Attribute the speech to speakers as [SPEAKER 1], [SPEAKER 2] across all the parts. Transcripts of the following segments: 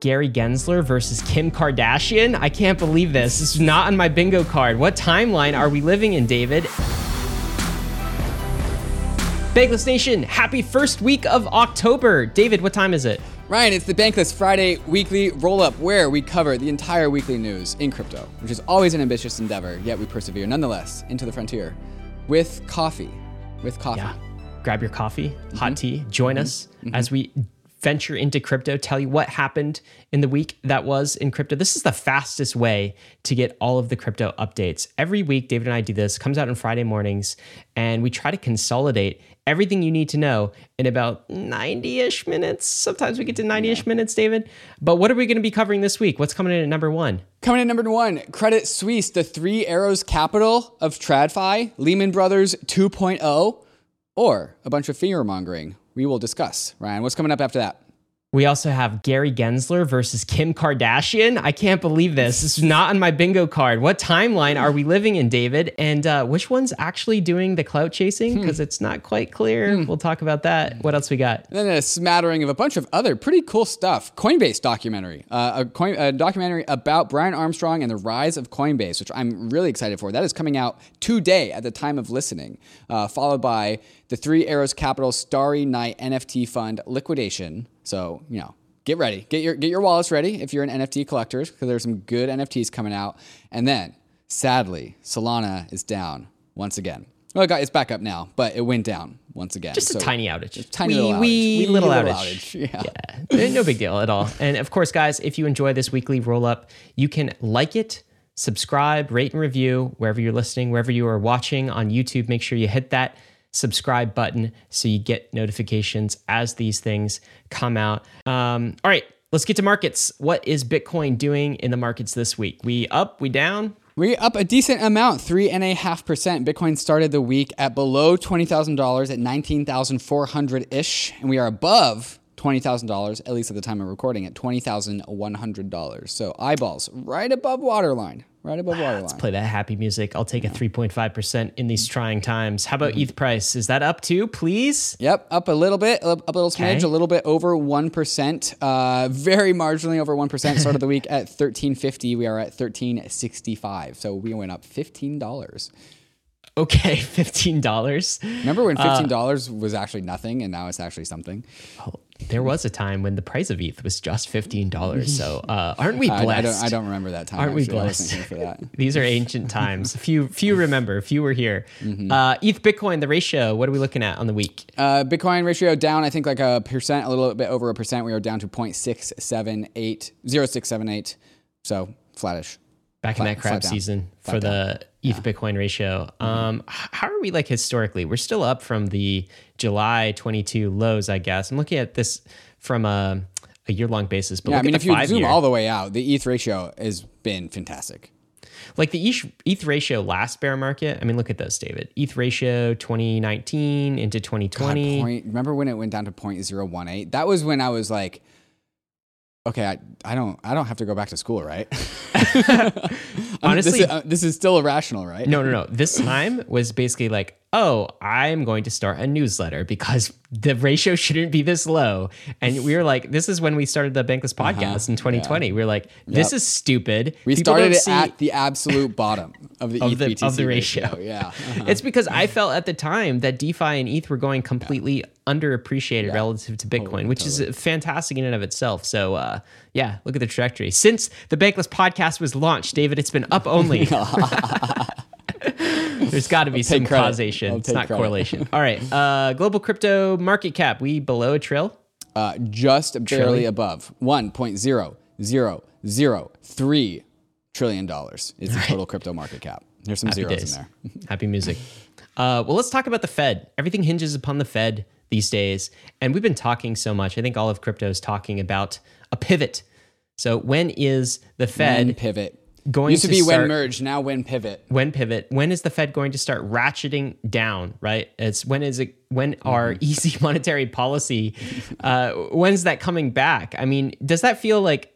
[SPEAKER 1] Gary Gensler versus Kim Kardashian. I can't believe this. This is not on my bingo card. What timeline are we living in, David? Bankless Nation, happy first week of October. David, what time is it?
[SPEAKER 2] Ryan, it's the Bankless Friday weekly roll up where we cover the entire weekly news in crypto, which is always an ambitious endeavor, yet we persevere nonetheless into the frontier with coffee. With coffee.
[SPEAKER 1] Yeah. Grab your coffee, hot mm-hmm. tea, join mm-hmm. us mm-hmm. as we venture into crypto, tell you what happened in the week that was in crypto. This is the fastest way to get all of the crypto updates. Every week, David and I do this, comes out on Friday mornings, and we try to consolidate everything you need to know in about 90 ish minutes. Sometimes we get to 90 ish minutes, David. But what are we going to be covering this week? What's coming in at number one?
[SPEAKER 2] Coming in number one, Credit Suisse, the three arrows capital of TradFi, Lehman Brothers 2.0, or a bunch of fear mongering. We will discuss. Ryan, what's coming up after that?
[SPEAKER 1] We also have Gary Gensler versus Kim Kardashian. I can't believe this. This is not on my bingo card. What timeline are we living in, David? And uh, which one's actually doing the clout chasing? Because it's not quite clear. We'll talk about that. What else we got?
[SPEAKER 2] And then a smattering of a bunch of other pretty cool stuff. Coinbase documentary, uh, a, coin, a documentary about Brian Armstrong and the rise of Coinbase, which I'm really excited for. That is coming out today at the time of listening, uh, followed by the Three Arrows Capital Starry Night NFT Fund liquidation. So you know, get ready, get your get your wallets ready if you're an NFT collector, because there's some good NFTs coming out. And then, sadly, Solana is down once again. Well, it got, it's back up now, but it went down once again.
[SPEAKER 1] Just a tiny outage.
[SPEAKER 2] tiny
[SPEAKER 1] wee,
[SPEAKER 2] little outage.
[SPEAKER 1] wee
[SPEAKER 2] Wee
[SPEAKER 1] little,
[SPEAKER 2] little
[SPEAKER 1] outage.
[SPEAKER 2] outage. Yeah.
[SPEAKER 1] Yeah. Eh, no big deal at all. And of course, guys, if you enjoy this weekly roll up, you can like it, subscribe, rate, and review wherever you're listening, wherever you are watching on YouTube. Make sure you hit that subscribe button so you get notifications as these things come out. Um, all right, let's get to markets. What is Bitcoin doing in the markets this week? We up, we down?
[SPEAKER 2] We up a decent amount, three and a half percent. Bitcoin started the week at below twenty thousand dollars at nineteen thousand four hundred ish, and we are above twenty thousand dollars, at least at the time of recording, at twenty thousand one hundred dollars. So eyeballs right above waterline, right above ah, waterline.
[SPEAKER 1] Let's play that happy music. I'll take a 3.5% in these mm-hmm. trying times. How about mm-hmm. ETH price? Is that up too, please?
[SPEAKER 2] Yep, up a little bit, up a little smidge,
[SPEAKER 1] Okay.
[SPEAKER 2] a little bit over one percent, uh, very marginally over one percent. Start of the week at thirteen fifty. We are at thirteen sixty five. So we went up fifteen dollars.
[SPEAKER 1] Okay, $15.
[SPEAKER 2] Remember when uh, fifteen dollars was actually nothing, and now it's actually something?
[SPEAKER 1] Oh, There was a time when the price of ETH was just $15. So uh, aren't we
[SPEAKER 2] I,
[SPEAKER 1] blessed?
[SPEAKER 2] I don't. I don't remember that time.
[SPEAKER 1] Aren't we
[SPEAKER 2] actually. I wasn't
[SPEAKER 1] blessed?
[SPEAKER 2] here for that.
[SPEAKER 1] These are ancient times. Few, few remember. Few were here. Uh, ETH Bitcoin, the ratio. What are we looking at on the week?
[SPEAKER 2] Uh, Bitcoin ratio down. I think like a percent, a little bit over a percent. We are down to 0.678, 0678. So flattish.
[SPEAKER 1] Back in that crap season
[SPEAKER 2] Flat
[SPEAKER 1] for the ETH Bitcoin ratio. Um, h- how are we like historically? We're still up from the July 22 lows, I guess. I'm looking at this from a, a year long basis, but
[SPEAKER 2] Yeah, I mean, if you zoom
[SPEAKER 1] year.
[SPEAKER 2] all the way out, the ETH ratio has been fantastic.
[SPEAKER 1] Like the ETH, ETH ratio last bear market. I mean, look at this, David. ETH ratio 2019 into
[SPEAKER 2] God,
[SPEAKER 1] 2020.
[SPEAKER 2] point, remember when it went down to 0.018? That was when I was like, okay, I, I don't I don't have to go back to school, right?
[SPEAKER 1] Honestly-
[SPEAKER 2] this is, uh, this is still irrational, right?
[SPEAKER 1] No, no, no. This time was basically like, oh, I'm going to start a newsletter because the ratio shouldn't be this low. And we were like, this is when we started the Bankless podcast in 2020. We were like, this
[SPEAKER 2] Uh-huh. Yep.
[SPEAKER 1] is stupid.
[SPEAKER 2] we
[SPEAKER 1] People
[SPEAKER 2] started it
[SPEAKER 1] see-
[SPEAKER 2] at the absolute bottom of the
[SPEAKER 1] of
[SPEAKER 2] ETH
[SPEAKER 1] the,
[SPEAKER 2] BTC
[SPEAKER 1] of the ratio.
[SPEAKER 2] Yeah. Uh-huh.
[SPEAKER 1] It's because I felt at the time that DeFi and ETH were going completely underappreciated relative to Bitcoin, which is fantastic in and of itself. So, uh, yeah, look at the trajectory. Since the Bankless podcast was launched, David, it's been up only. There's got to be some
[SPEAKER 2] credit.
[SPEAKER 1] causation. It's not
[SPEAKER 2] credit.
[SPEAKER 1] correlation. All right. Uh, global crypto market cap. We below a trill.
[SPEAKER 2] uh, just barely above one point zero zero zero three trillion dollars is the total crypto market cap. There's some zeros
[SPEAKER 1] days.
[SPEAKER 2] in there.
[SPEAKER 1] Happy music. Uh, well, let's talk about the Fed. Everything hinges upon the Fed these days. And we've been talking so much. I think all of crypto is talking about a pivot. So, when is the Fed
[SPEAKER 2] When pivot
[SPEAKER 1] going
[SPEAKER 2] used to,
[SPEAKER 1] to
[SPEAKER 2] be
[SPEAKER 1] start-
[SPEAKER 2] when merge, now when pivot.
[SPEAKER 1] when pivot when is the fed going to start ratcheting down right it's when is it when our
[SPEAKER 2] Mm-hmm.
[SPEAKER 1] easy monetary policy uh when's that coming back i mean does that feel like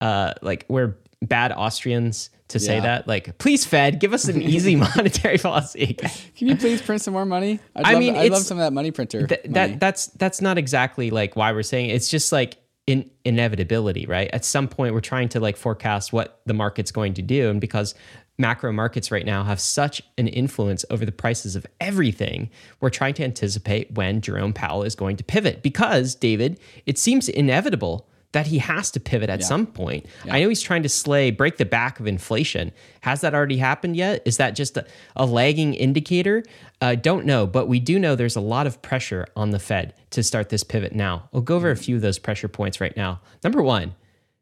[SPEAKER 1] uh like we're bad austrians to say
[SPEAKER 2] Yeah.
[SPEAKER 1] that like please fed give us an easy monetary policy
[SPEAKER 2] Can you please print some more money? I'd
[SPEAKER 1] I
[SPEAKER 2] love,
[SPEAKER 1] mean,
[SPEAKER 2] I'd love some of that money printer.
[SPEAKER 1] Th-
[SPEAKER 2] money.
[SPEAKER 1] that that's that's not exactly like why we're saying it. it's just like in inevitability, right? At some point, we're trying to like forecast what the market's going to do, and because macro markets right now have such an influence over the prices of everything, we're trying to anticipate when Jerome Powell is going to pivot. Because David, it seems inevitable that he has to pivot at yeah. some point. Yeah. I know he's trying to slay, break the back of inflation. Has that already happened yet? Is that just a, a lagging indicator? I uh, don't know, but we do know there's a lot of pressure on the Fed to start this pivot now. We'll go over a few of those pressure points right now. Number one,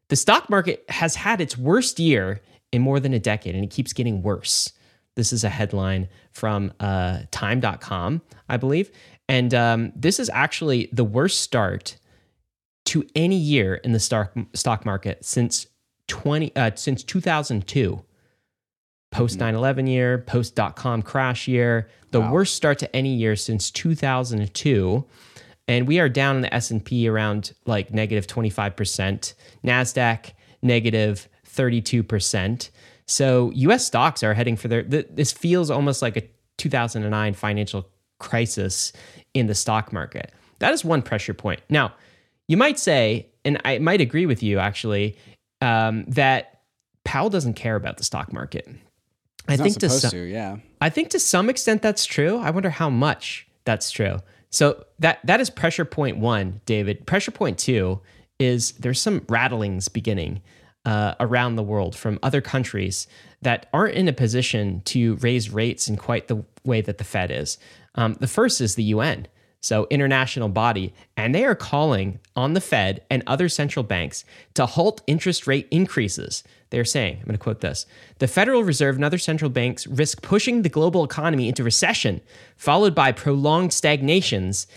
[SPEAKER 1] the stock market has had its worst year in more than a decade, and it keeps getting worse. This is a headline from uh, time.com, I believe. And um, this is actually the worst start to any year in the stock stock market since 20 uh, since 2002 post 9/11 mm-hmm. year post dot com crash year the wow. worst start to any year since 2002 and we are down in the S&P around like negative 25% Nasdaq negative 32% so US stocks are heading for their this feels almost like a 2009 financial crisis in the stock market. That is one pressure point. Now you might say, and I might agree with you actually, um, that Powell doesn't care about the stock market.
[SPEAKER 2] He's I think to some, to, yeah.
[SPEAKER 1] I think to some extent that's true. I wonder how much that's true. So that that is pressure point one, David. Pressure point two is there's some rattlings beginning uh, around the world from other countries that aren't in a position to raise rates in quite the way that the Fed is. Um, the first is the UN so international body, and they are calling on the Fed and other central banks to halt interest rate increases. They're saying, I'm going to quote this The Federal Reserve and other central banks risk pushing the global economy into recession, followed by prolonged stagnations,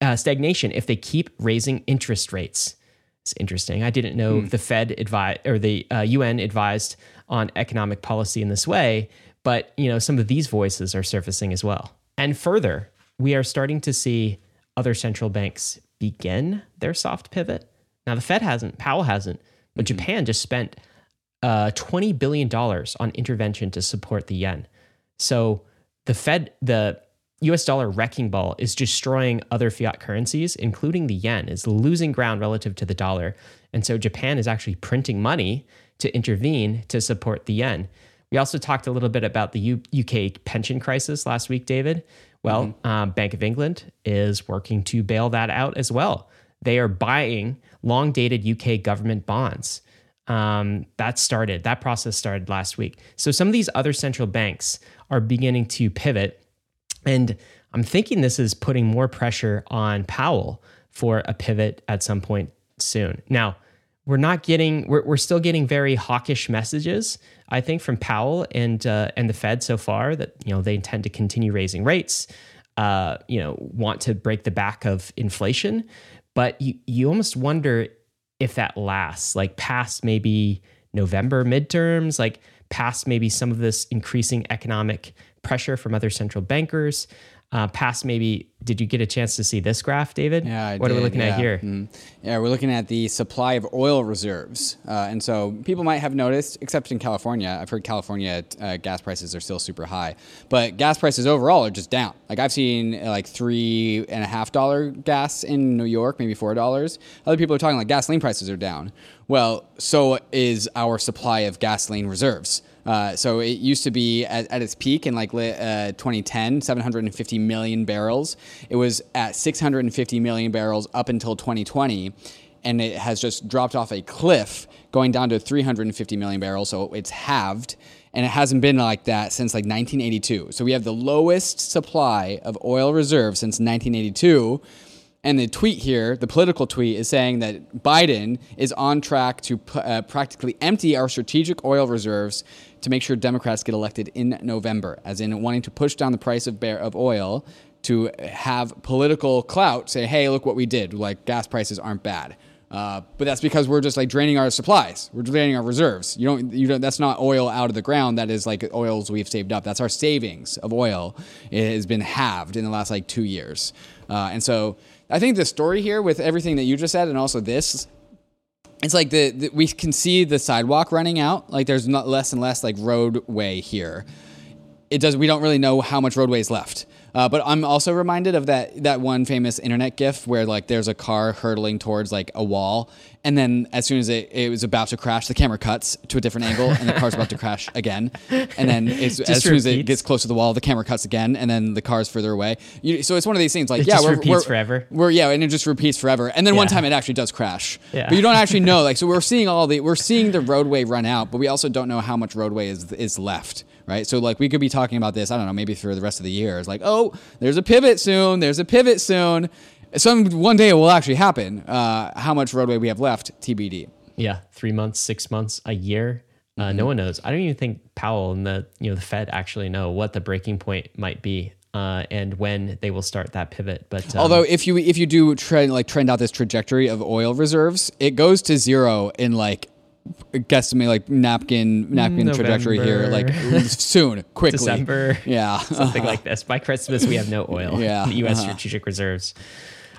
[SPEAKER 1] uh, stagnation if they keep raising interest rates. It's interesting. I didn't know hmm. the Fed advised or the uh, UN advised on economic policy in this way, but you know some of these voices are surfacing as well. And further, we are starting to see other central banks begin their soft pivot. Now, the Fed hasn't, Powell hasn't, but mm-hmm. Japan just spent uh, $20 billion on intervention to support the yen. So the Fed, the US dollar wrecking ball is destroying other fiat currencies, including the yen, is losing ground relative to the dollar. And so Japan is actually printing money to intervene to support the yen. We also talked a little bit about the U- UK pension crisis last week, David, well, mm-hmm. um, Bank of England is working to bail that out as well. They are buying long dated UK government bonds. Um, that started, that process started last week. So some of these other central banks are beginning to pivot. And I'm thinking this is putting more pressure on Powell for a pivot at some point soon. Now, we're not getting, we're, we're still getting very hawkish messages I think from Powell and uh, and the Fed so far that you know they intend to continue raising rates, uh, you know, want to break the back of inflation, but you you almost wonder if that lasts, like past maybe November midterms, like past maybe some of this increasing economic pressure from other central bankers uh, past maybe did you get a chance to see this graph david?
[SPEAKER 2] Yeah I
[SPEAKER 1] what
[SPEAKER 2] did,
[SPEAKER 1] are we looking
[SPEAKER 2] yeah.
[SPEAKER 1] at here?
[SPEAKER 2] Mm. yeah we're looking at the supply of oil reserves. Uh, and so people might have noticed except in california i've heard california uh, gas prices are still super high. But gas prices overall are just down. Like i've seen uh, like three and a half dollar gas in new york maybe four dollars. Other people are talking like gasoline prices are down. Well so is our supply of gasoline reserves uh, so it used to be at, at its peak in like uh, 2010, 750 million barrels. It was at 650 million barrels up until 2020, and it has just dropped off a cliff, going down to 350 million barrels. So it's halved, and it hasn't been like that since like 1982. So we have the lowest supply of oil reserves since 1982. And the tweet here, the political tweet, is saying that Biden is on track to uh, practically empty our strategic oil reserves to make sure Democrats get elected in November, as in wanting to push down the price of, bear, of oil to have political clout, say, hey, look what we did. Like gas prices aren't bad. Uh, but that's because we're just like draining our supplies. We're draining our reserves. You don't, you don't. That's not oil out of the ground. That is like oils we've saved up. That's our savings of oil. It has been halved in the last like two years. Uh, and so I think the story here with everything that you just said and also this it's like the, the, we can see the sidewalk running out. Like there's not less and less like roadway here. It does. We don't really know how much roadway is left. Uh, but I'm also reminded of that that one famous internet GIF where like there's a car hurtling towards like a wall, and then as soon as it, it was about to crash, the camera cuts to a different angle, and the car's about to crash again, and then it's, as soon as it
[SPEAKER 1] repeats.
[SPEAKER 2] gets close to the wall, the camera cuts again, and then the car's further away. You, so it's one of these things like
[SPEAKER 1] It
[SPEAKER 2] yeah,
[SPEAKER 1] just
[SPEAKER 2] we're,
[SPEAKER 1] repeats
[SPEAKER 2] we're-
[SPEAKER 1] forever.
[SPEAKER 2] We're yeah, and it just repeats forever, and then one
[SPEAKER 1] Yeah.
[SPEAKER 2] time it actually does crash.
[SPEAKER 1] Yeah.
[SPEAKER 2] But you don't actually know. Like so, we're seeing all the we're seeing the roadway run out, but we also don't know how much roadway is is left. Right. So like we could be talking about this. I don't know. Maybe for the rest of the year. It's like oh, there's a pivot soon. There's a pivot soon. Some one day it will actually happen. Uh, how much roadway we have left, TBD.
[SPEAKER 1] Yeah, three months, six months, a year. Uh,
[SPEAKER 2] Mm-hmm.
[SPEAKER 1] No one knows. I don't even think Powell and the you know the Fed actually know what the breaking point might be uh, and when they will start that pivot. But um,
[SPEAKER 2] Although if you if you do trend like trend out this trajectory of oil reserves, it goes to zero in like guesstimate like napkin napkin trajectory here like soon quickly
[SPEAKER 1] December.
[SPEAKER 2] yeah
[SPEAKER 1] something like this. By Christmas, we have no oil.
[SPEAKER 2] Yeah,
[SPEAKER 1] in the U.S.
[SPEAKER 2] uh-huh.
[SPEAKER 1] strategic reserves.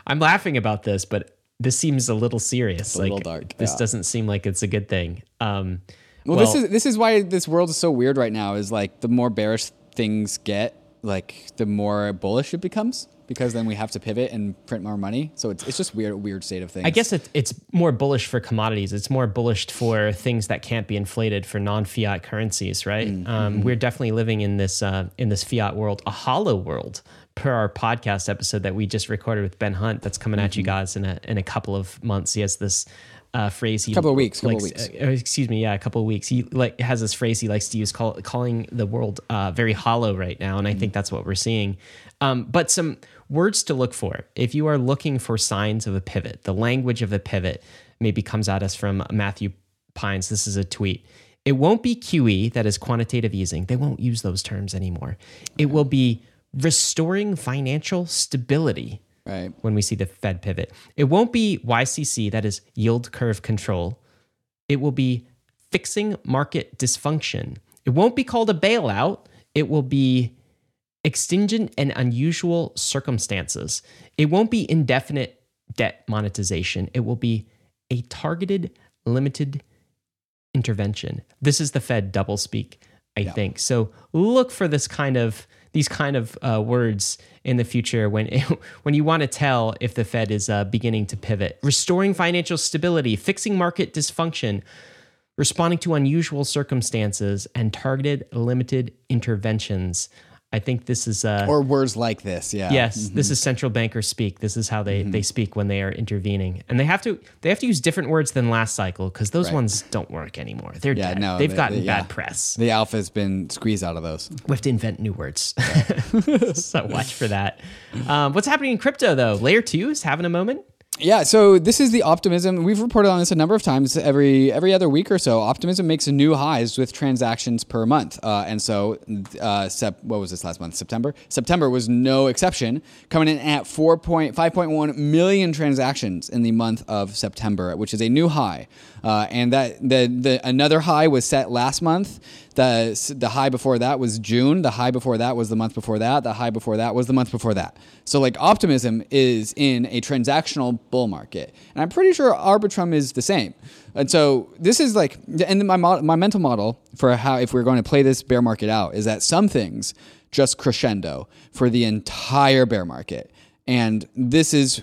[SPEAKER 1] I'm laughing about this, but this seems a little serious.
[SPEAKER 2] a
[SPEAKER 1] like
[SPEAKER 2] little dark,
[SPEAKER 1] this
[SPEAKER 2] yeah.
[SPEAKER 1] doesn't seem like it's a good thing. Um,
[SPEAKER 2] well, this is this is why this world is so weird right now is like the more bearish things get like the more bullish it becomes because then we have to pivot and print more money so it's, it's just weird weird state of things
[SPEAKER 1] I guess it, it's more bullish for commodities. It's more bullish for things that can't be inflated for non-fiat currencies, right?
[SPEAKER 2] Mm-hmm.
[SPEAKER 1] Um, we're definitely living in this uh, in this fiat world, a hollow world. Per our podcast episode that we just recorded with Ben Hunt, that's coming at you
[SPEAKER 2] Mm-hmm.
[SPEAKER 1] guys in a in a couple of months. He has this uh, phrase. He
[SPEAKER 2] Couple of weeks, couple of weeks.
[SPEAKER 1] uh, excuse me, yeah, a couple of weeks. He like has this phrase he likes to use, call, calling the world uh, very hollow right now, and I think that's what we're seeing. Um, but some words to look for if you are looking for signs of a pivot. The language of a pivot maybe comes at us from Matthew Pines. This is a tweet. It won't be QE, that is quantitative easing. They won't use those terms anymore. It will be restoring financial stability
[SPEAKER 2] right
[SPEAKER 1] when we see the Fed pivot. It won't be YCC, that is yield curve control. It will be fixing market dysfunction. It won't be called a bailout. It will be exigent and unusual circumstances. It won't be indefinite debt monetization. It will be a targeted, limited intervention. This is the Fed doublespeak, I think. So look for this kind of these kind of uh, words in the future when when you want to tell if the Fed is uh, beginning to pivot. Restoring financial stability, fixing market dysfunction, responding to unusual circumstances, and targeted, limited interventions. I think this is uh,
[SPEAKER 2] or words like this yeah
[SPEAKER 1] Yes, this is central bankers speak. This is how they,
[SPEAKER 2] Mm-hmm.
[SPEAKER 1] they speak when they are intervening, and they have to they have to use different words than last cycle because those ones don't work anymore. They're
[SPEAKER 2] Yeah,
[SPEAKER 1] dead.
[SPEAKER 2] no,
[SPEAKER 1] They've
[SPEAKER 2] they-
[SPEAKER 1] gotten
[SPEAKER 2] they- yeah.
[SPEAKER 1] bad press.
[SPEAKER 2] the alpha's been squeezed out of those
[SPEAKER 1] We have to invent new words. so watch for that. Um, what's happening in crypto though? Layer two is having a moment.
[SPEAKER 2] Yeah, so this is the optimism. We've reported on this a number of times. Every every other week or so, optimism makes new highs with transactions per month. Uh, and so, uh, sep- what was this last month? September. September was no exception, coming in at 4.5.1 million transactions in the month of September, which is a new high. Uh, and that the the another high was set last month. The the high before that was June. The high before that was the month before that. The high before that was the month before that. So like optimism is in a transactional bull market, and I'm pretty sure Arbitrum is the same. And so this is like, and my my mental model for how if we're going to play this bear market out is that some things just crescendo for the entire bear market, and this is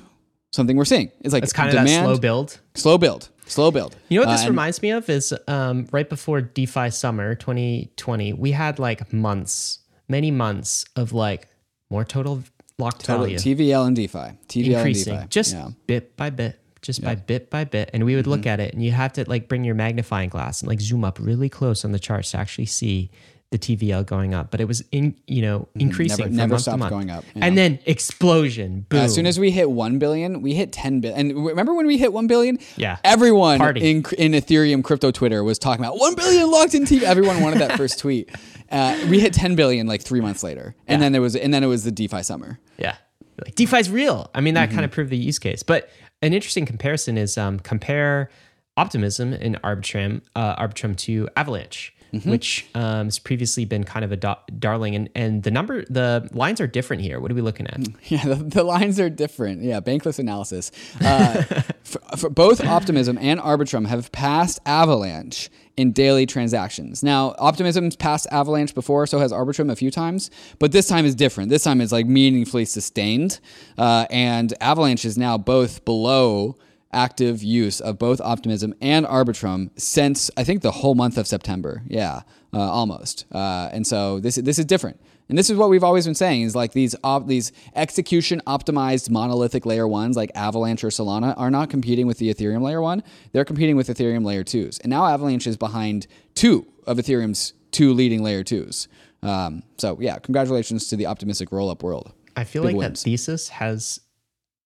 [SPEAKER 2] something we're seeing. It's like
[SPEAKER 1] It's kind of that slow build.
[SPEAKER 2] slow build, slow build.
[SPEAKER 1] You know what
[SPEAKER 2] Uh,
[SPEAKER 1] this
[SPEAKER 2] and-
[SPEAKER 1] reminds me of is um, right before DeFi summer 2020, we had like months, many months of like more total locked
[SPEAKER 2] Total-
[SPEAKER 1] value.
[SPEAKER 2] TVL and DeFi, TVL
[SPEAKER 1] increasing
[SPEAKER 2] and DeFi.
[SPEAKER 1] just
[SPEAKER 2] yeah.
[SPEAKER 1] bit by bit just by bit by bit and we would look
[SPEAKER 2] Mm-hmm.
[SPEAKER 1] at it and you have to like bring your magnifying glass and like zoom up really close on the charts to actually see the tvl going up but it was in you know increasing.
[SPEAKER 2] Never- never
[SPEAKER 1] month to
[SPEAKER 2] stopped
[SPEAKER 1] month.
[SPEAKER 2] going up, yeah.
[SPEAKER 1] and then explosion boom
[SPEAKER 2] As soon as we hit 1 billion, we hit 10 billion. And remember when we hit 1 billion?
[SPEAKER 1] Yeah.
[SPEAKER 2] Everyone
[SPEAKER 1] Party.
[SPEAKER 2] in, in Ethereum crypto Twitter was talking about 1 billion locked in TV. Everyone wanted that first tweet. Uh, we hit 10 billion like three months later. And
[SPEAKER 1] Yeah.
[SPEAKER 2] then there was, and then it was the DeFi summer.
[SPEAKER 1] yeah like defi's real i mean that
[SPEAKER 2] Mm-hmm.
[SPEAKER 1] kind of proved the use case but an interesting comparison is um, compare optimism in arbitrum uh, arbitrum to avalanche mm-hmm. which um, has previously been kind of a do- darling. And, and the number, the lines are different here. What are we looking at?
[SPEAKER 2] Yeah, the, the lines are different. Yeah, bankless analysis. Uh, for, for both Optimism and Arbitrum have passed Avalanche in daily transactions. Now, Optimism's passed Avalanche before, so has Arbitrum a few times, but this time is different. This time is like meaningfully sustained, uh, and Avalanche is now both below active use of both Optimism and Arbitrum since I think the whole month of September. Yeah, uh, almost. Uh, and so this this is different. And this is what we've always been saying is like these op- these execution optimized monolithic layer ones like Avalanche or Solana are not competing with the Ethereum layer one. They're competing with Ethereum layer twos. And now Avalanche is behind two of Ethereum's two leading layer twos. Um, so yeah, congratulations to the optimistic roll up world.
[SPEAKER 1] I feel Big like wins. that thesis has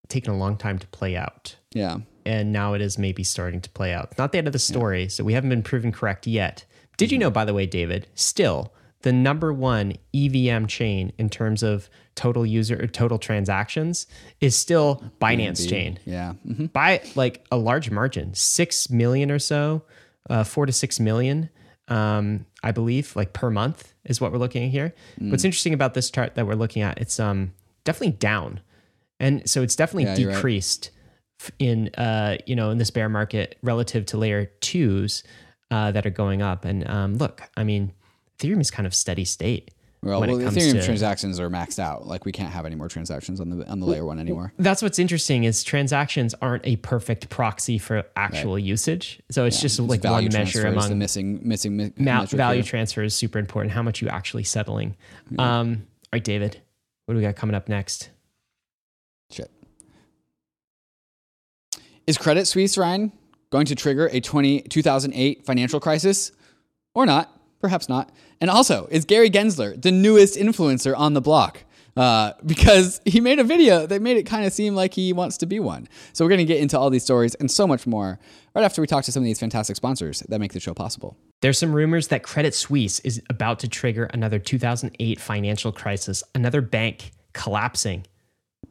[SPEAKER 1] taken a long time to play out.
[SPEAKER 2] Yeah.
[SPEAKER 1] And now it is maybe starting to play out. Not the end of the story, yeah. so we haven't been proven correct yet. Did you mm-hmm. know, by the way, David, still the number one EVM chain in terms of total user or total transactions is still Binance chain.
[SPEAKER 2] Yeah. Mm-hmm.
[SPEAKER 1] By like a large margin, 6 million or so, uh, 4 to 6 million um, I believe, like per month is what we're looking at here. Mm. What's interesting about this chart that we're looking at, it's um definitely down, and so it's definitely yeah, decreased right. In uh you know in this bear market relative to layer twos uh, that are going up. And um, look, I mean, Ethereum is kind of steady state.
[SPEAKER 2] Well, well Ethereum to, transactions are maxed out. Like we can't have any more transactions on the on the layer one anymore.
[SPEAKER 1] That's what's interesting is transactions aren't a perfect proxy for actual right. usage. So it's yeah, just like one measure among
[SPEAKER 2] the missing missing mi-
[SPEAKER 1] value here. transfer is super important. How much you actually settling. Yeah. Um, all right, David, what do we got coming up next?
[SPEAKER 2] Is Credit Suisse Ryan going to trigger a 20, 2008 financial crisis or not? Perhaps not. And also, is Gary Gensler the newest influencer on the block? Uh, because he made a video that made it kind of seem like he wants to be one. So we're going to get into all these stories and so much more right after we talk to some of these fantastic sponsors that make the show possible.
[SPEAKER 1] There's some rumors that Credit Suisse is about to trigger another 2008 financial crisis, another bank collapsing.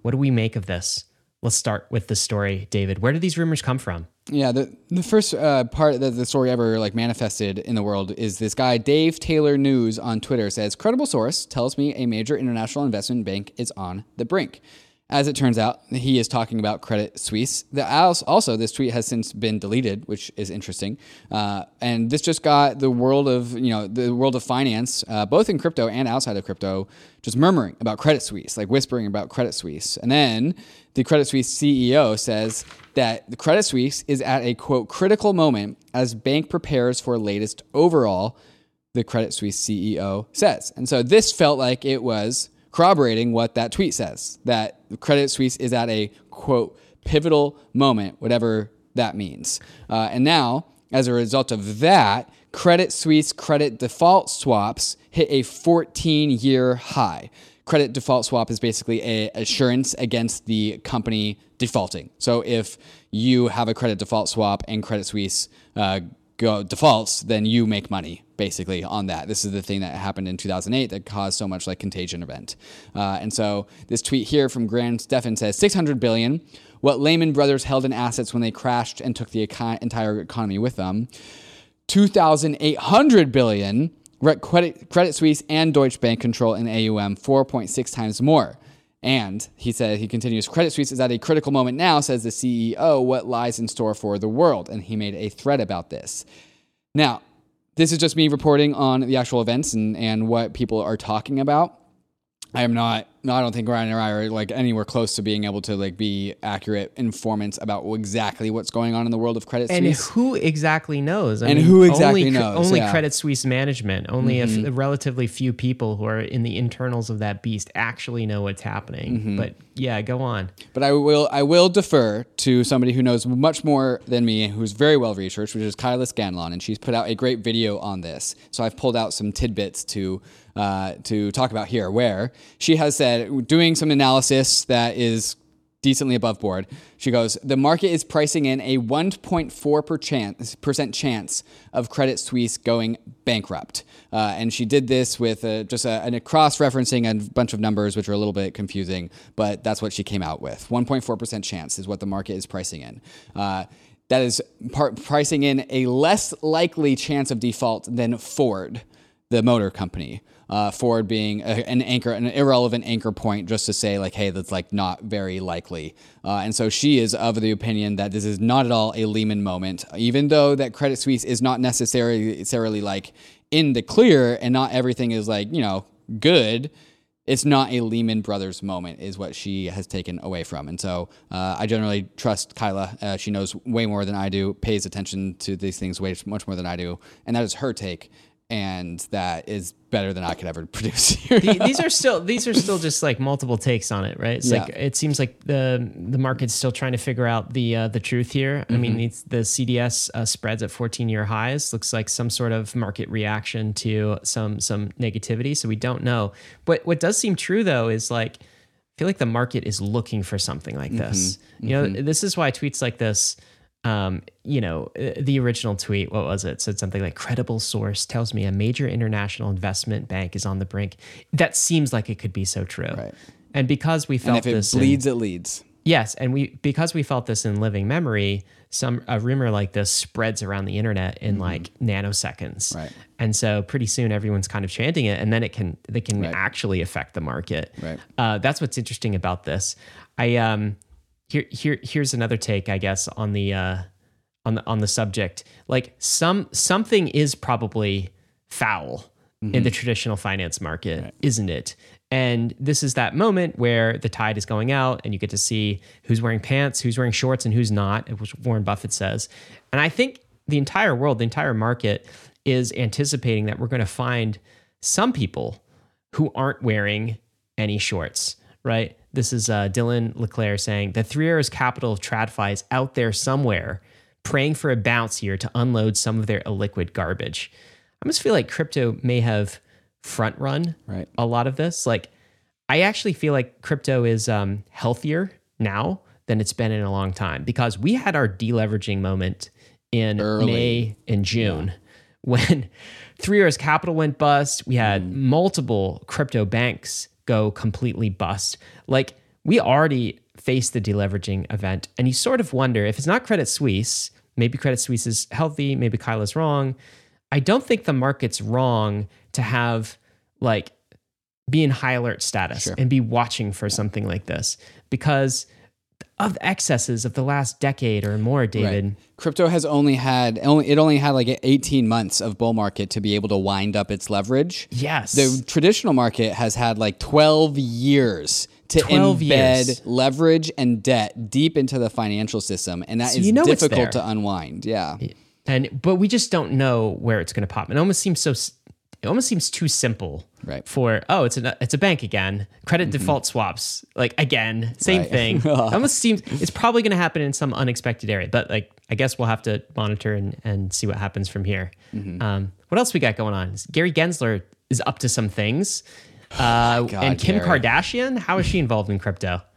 [SPEAKER 1] What do we make of this? Let's start with the story, David. Where do these rumors come from?
[SPEAKER 2] Yeah, the the first uh, part that the story ever like manifested in the world is this guy Dave Taylor News on Twitter says credible source tells me a major international investment bank is on the brink. As it turns out, he is talking about Credit Suisse. The, also, this tweet has since been deleted, which is interesting. Uh, and this just got the world of you know the world of finance, uh, both in crypto and outside of crypto, just murmuring about Credit Suisse, like whispering about Credit Suisse. And then the Credit Suisse CEO says that the Credit Suisse is at a quote critical moment as bank prepares for latest overall. The Credit Suisse CEO says, and so this felt like it was corroborating what that tweet says that Credit Suisse is at a quote pivotal moment, whatever that means. Uh, and now, as a result of that, Credit Suisse credit default swaps hit a 14 year high. Credit default swap is basically a assurance against the company defaulting. So if you have a credit default swap and Credit Suisse uh, go defaults, then you make money basically on that. This is the thing that happened in 2008 that caused so much like contagion event. Uh, and so this tweet here from Grant Stefan says 600 billion. What Lehman Brothers held in assets when they crashed and took the entire economy with them. 2,800 billion. Credit, Credit Suisse and Deutsche Bank control in AUM 4.6 times more. And he said, he continues, Credit Suisse is at a critical moment now, says the CEO, what lies in store for the world. And he made a threat about this. Now, this is just me reporting on the actual events and, and what people are talking about. I am not no, I don't think Ryan or I are like anywhere close to being able to like be accurate informants about exactly what's going on in the world of Credit
[SPEAKER 1] and
[SPEAKER 2] Suisse.
[SPEAKER 1] And who exactly knows?
[SPEAKER 2] I and mean, who exactly only, knows?
[SPEAKER 1] Only yeah. Credit Suisse management, only mm-hmm. a, relatively few people who are in the internals of that beast actually know what's happening. Mm-hmm. But yeah, go on.
[SPEAKER 2] But I will I will defer to somebody who knows much more than me, who's very well researched, which is Kyla Scanlon, and she's put out a great video on this. So I've pulled out some tidbits to uh, to talk about here, where she has said doing some analysis that is decently above board. She goes, the market is pricing in a 1.4% chance of Credit Suisse going bankrupt. Uh, and she did this with a, just a, a cross referencing a bunch of numbers, which are a little bit confusing, but that's what she came out with. 1.4% chance is what the market is pricing in. Uh, that is par- pricing in a less likely chance of default than Ford, the motor company. Uh, Ford being a, an anchor, an irrelevant anchor point, just to say like, hey, that's like not very likely. Uh, and so she is of the opinion that this is not at all a Lehman moment, even though that Credit Suisse is not necessarily necessarily like in the clear, and not everything is like you know good it's not a Lehman Brothers moment, is what she has taken away from. And so uh, I generally trust Kyla. Uh, she knows way more than I do, pays attention to these things way much more than I do, and that is her take. And that is better than I could ever produce here.
[SPEAKER 1] The- these are still these are still just like multiple takes on it, right? It's like it seems like the the market's still trying to figure out the uh, the truth here. I
[SPEAKER 2] Mm-hmm.
[SPEAKER 1] mean, these, the CDS uh, spreads at 14 year highs looks like some sort of market reaction to some some negativity. So we don't know. But what does seem true though is like I feel like the market is looking for something like this.
[SPEAKER 2] Mm-hmm.
[SPEAKER 1] You know, this is why tweets like this. Um, you know, uh, the original tweet, what was it? Said something like credible source tells me a major international investment bank is on the brink. That seems like it could be so true.
[SPEAKER 2] Right.
[SPEAKER 1] And because we
[SPEAKER 2] and
[SPEAKER 1] felt
[SPEAKER 2] if it
[SPEAKER 1] this in-
[SPEAKER 2] bleeds, it leads.
[SPEAKER 1] Yes, and we because we felt this in living memory, some a rumor like this spreads around the internet in like nanoseconds.
[SPEAKER 2] Mm-hmm. Right.
[SPEAKER 1] And so pretty soon everyone's kind of chanting it and then it can they can
[SPEAKER 2] Right.
[SPEAKER 1] actually affect the market.
[SPEAKER 2] Right.
[SPEAKER 1] Uh, that's what's interesting about this. I um here here here's another take I guess on the uh on the on the subject. Like some something is probably foul in the traditional finance market, isn't it? And this is that moment where the tide is going out and you get to see who's wearing pants, who's wearing shorts, and who's not, which Warren Buffett says. And I think the entire world, the entire market is anticipating that we're going to find some people who aren't wearing any shorts, right? This is uh, Dylan LeClair saying the Three Arrows capital of TradFi is out there somewhere, praying for a bounce here to unload some of their illiquid garbage. I almost feel like crypto may have front run
[SPEAKER 2] Right.
[SPEAKER 1] a lot of this. Like, I actually feel like crypto is um, healthier now than it's been in a long time because we had our deleveraging moment in
[SPEAKER 2] Early.
[SPEAKER 1] May and June when Three Arrows Capital went bust. We had
[SPEAKER 2] Mm.
[SPEAKER 1] multiple crypto banks go completely bust. Like we already faced the deleveraging event, and you sort of wonder if it's not Credit Suisse, maybe Credit Suisse is healthy, maybe Kyla's wrong. I don't think the market's wrong to have like be in high alert status and be watching for something like this because of the excesses of the last decade or more, David.
[SPEAKER 2] Crypto has only had only it only had like 18 months of bull market to be able to wind up its leverage.
[SPEAKER 1] Yes.
[SPEAKER 2] The traditional market has had like 12 years to
[SPEAKER 1] 12
[SPEAKER 2] embed
[SPEAKER 1] years.
[SPEAKER 2] leverage and debt deep into the financial system, and that is
[SPEAKER 1] So you know
[SPEAKER 2] difficult to unwind. Yeah.
[SPEAKER 1] and but we just don't know where it's going to pop. It almost seems so. It almost seems too simple.
[SPEAKER 2] Right. Mm-hmm.
[SPEAKER 1] For oh, it's a it's a bank again. Credit default swaps like again, same
[SPEAKER 2] Right.
[SPEAKER 1] thing. it almost seems it's probably going to happen in some unexpected area. But like I guess we'll have to monitor and, and see what happens from here.
[SPEAKER 2] Mm-hmm.
[SPEAKER 1] Um, what else we got going on? Gary Gensler is up to some things. Uh,
[SPEAKER 2] God,
[SPEAKER 1] and Kim
[SPEAKER 2] Gary.
[SPEAKER 1] Kardashian, how is she involved in crypto?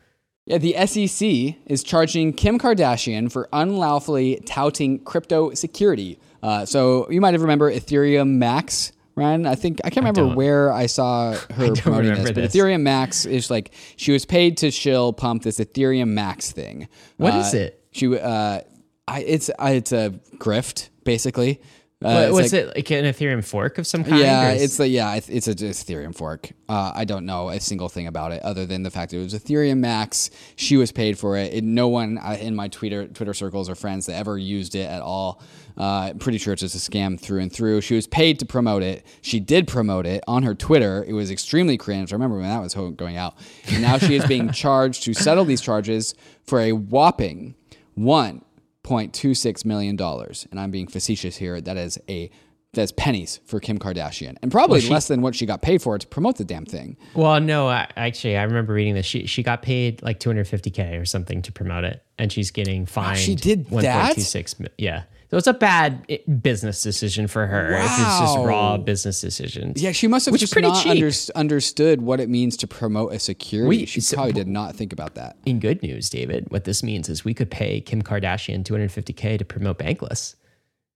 [SPEAKER 2] Yeah, the SEC is charging Kim Kardashian for unlawfully touting crypto security. Uh, so you might have remember Ethereum Max, Ryan. I think I can't remember
[SPEAKER 1] don't.
[SPEAKER 2] where I saw her
[SPEAKER 1] don't
[SPEAKER 2] promoting this, but
[SPEAKER 1] this.
[SPEAKER 2] Ethereum Max is like she was paid to shill pump this Ethereum Max thing.
[SPEAKER 1] What
[SPEAKER 2] What
[SPEAKER 1] is it?
[SPEAKER 2] She, uh, I, it's uh, it's a grift basically. Uh,
[SPEAKER 1] What- was
[SPEAKER 2] like-
[SPEAKER 1] it like an Ethereum fork of some kind?
[SPEAKER 2] yeah,
[SPEAKER 1] is-
[SPEAKER 2] it's a, yeah, it's it's a Ethereum fork. Uh, I don't know a single thing about it other than the fact that it was Ethereum Max. She was paid for it. it no one uh, in my Twitter Twitter circles or friends that ever used it at all. Uh, pretty sure it's just a scam through and through. She was paid to promote it. She did promote it on her Twitter. It was extremely cringe. I remember when that was going out. And now she is being charged to settle these charges for a whopping one point two six million dollars. And I'm being facetious here. That is a that's pennies for Kim Kardashian, and probably less than what she got paid for to promote the damn thing.
[SPEAKER 1] Well, no, I, actually, I remember reading this. She she got paid like 250k or something to promote it, and she's getting fined.
[SPEAKER 2] she did that?
[SPEAKER 1] 1.26 Yeah, so it's a bad eh, business decision for her. It's, it's just raw business decisions.
[SPEAKER 2] Yeah, she must have
[SPEAKER 1] Which
[SPEAKER 2] just
[SPEAKER 1] pretty
[SPEAKER 2] not under, understood what it means to promote a security.
[SPEAKER 1] We-
[SPEAKER 2] she
[SPEAKER 1] so-
[SPEAKER 2] probably did not think about that.
[SPEAKER 1] In good news, David, what this means is we could pay Kim Kardashian 250k to promote Bankless.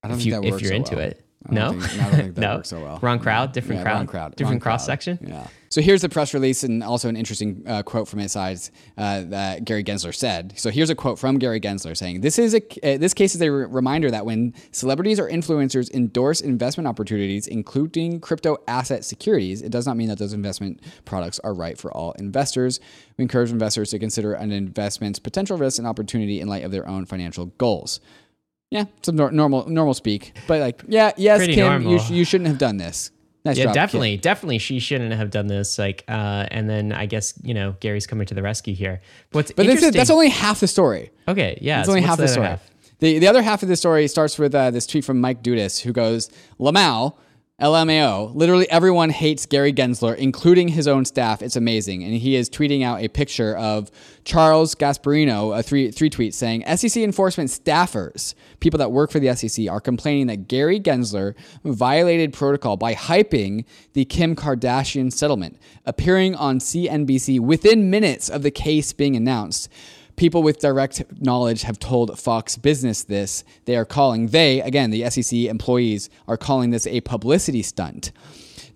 [SPEAKER 2] I don't
[SPEAKER 1] If
[SPEAKER 2] think
[SPEAKER 1] you
[SPEAKER 2] that
[SPEAKER 1] if
[SPEAKER 2] works
[SPEAKER 1] you're
[SPEAKER 2] so
[SPEAKER 1] into
[SPEAKER 2] well.
[SPEAKER 1] it. No,
[SPEAKER 2] think- I don't think that
[SPEAKER 1] no,
[SPEAKER 2] works so well.
[SPEAKER 1] Wrong crowd, different
[SPEAKER 2] Yeah,
[SPEAKER 1] crowd,
[SPEAKER 2] wrong crowd,
[SPEAKER 1] different
[SPEAKER 2] wrong crowd.
[SPEAKER 1] cross section.
[SPEAKER 2] Yeah. So here's the press release and also an interesting uh, quote from his side uh, that Gary Gensler said. So here's a quote from Gary Gensler saying, "This is a uh, this case is a re- reminder that when celebrities or influencers endorse investment opportunities, including crypto asset securities, it does not mean that those investment products are right for all investors. We encourage investors to consider an investment's potential risk and opportunity in light of their own financial goals." Yeah, some nor- normal normal speak, but like, yeah, yes,
[SPEAKER 1] Pretty
[SPEAKER 2] Kim,
[SPEAKER 1] normal.
[SPEAKER 2] you, sh- you shouldn't have done this. Nice
[SPEAKER 1] Yeah,
[SPEAKER 2] job, Kim.
[SPEAKER 1] definitely, definitely, she shouldn't have done this. Like, uh, and then I guess you know Gary's coming to the rescue here. What's
[SPEAKER 2] But this is,
[SPEAKER 1] interesting?
[SPEAKER 2] that's only half the story.
[SPEAKER 1] okay. Yeah,
[SPEAKER 2] It's
[SPEAKER 1] so
[SPEAKER 2] only half the
[SPEAKER 1] other
[SPEAKER 2] story.
[SPEAKER 1] half?
[SPEAKER 2] The, the other half of the story starts with uh, this tweet from Mike Dudas, who goes, Lamau, LMAO, literally everyone hates Gary Gensler, including his own staff. It's amazing. And he is tweeting out a picture of Charles Gasparino, a three, three tweets saying, SEC enforcement staffers, people that work for the SEC, are complaining that Gary Gensler violated protocol by hyping the Kim Kardashian settlement, appearing on CNBC within minutes of the case being announced. People with direct knowledge have told Fox Business this. They are calling, they, again, the SEC employees, are calling this a publicity stunt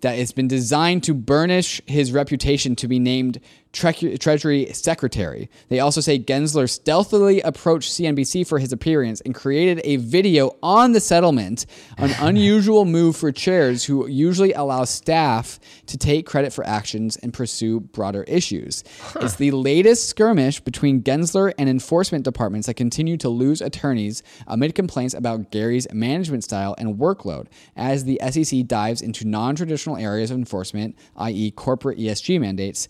[SPEAKER 2] that has been designed to burnish his reputation to be named tre- Treasury Secretary. They also say Gensler stealthily approached CNBC for his appearance and created a video on the settlement, an unusual move for chairs who usually allow staff to take credit for actions and pursue broader issues. It's the latest skirmish between Gensler and enforcement departments that continue to lose attorneys amid complaints about Gary's management style and workload as the SEC dives into non traditional areas of enforcement, i.e., corporate ESG mandates.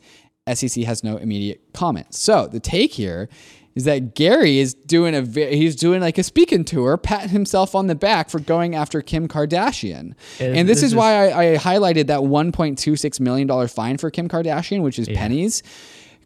[SPEAKER 2] SEC has no immediate comment. So the take here is that Gary is doing a he's doing like a speaking tour, patting himself on the back for going after Kim Kardashian.
[SPEAKER 1] And
[SPEAKER 2] And, this,
[SPEAKER 1] this
[SPEAKER 2] is,
[SPEAKER 1] is-
[SPEAKER 2] why I, I highlighted that 1.26 million dollar fine for Kim Kardashian, which is pennies.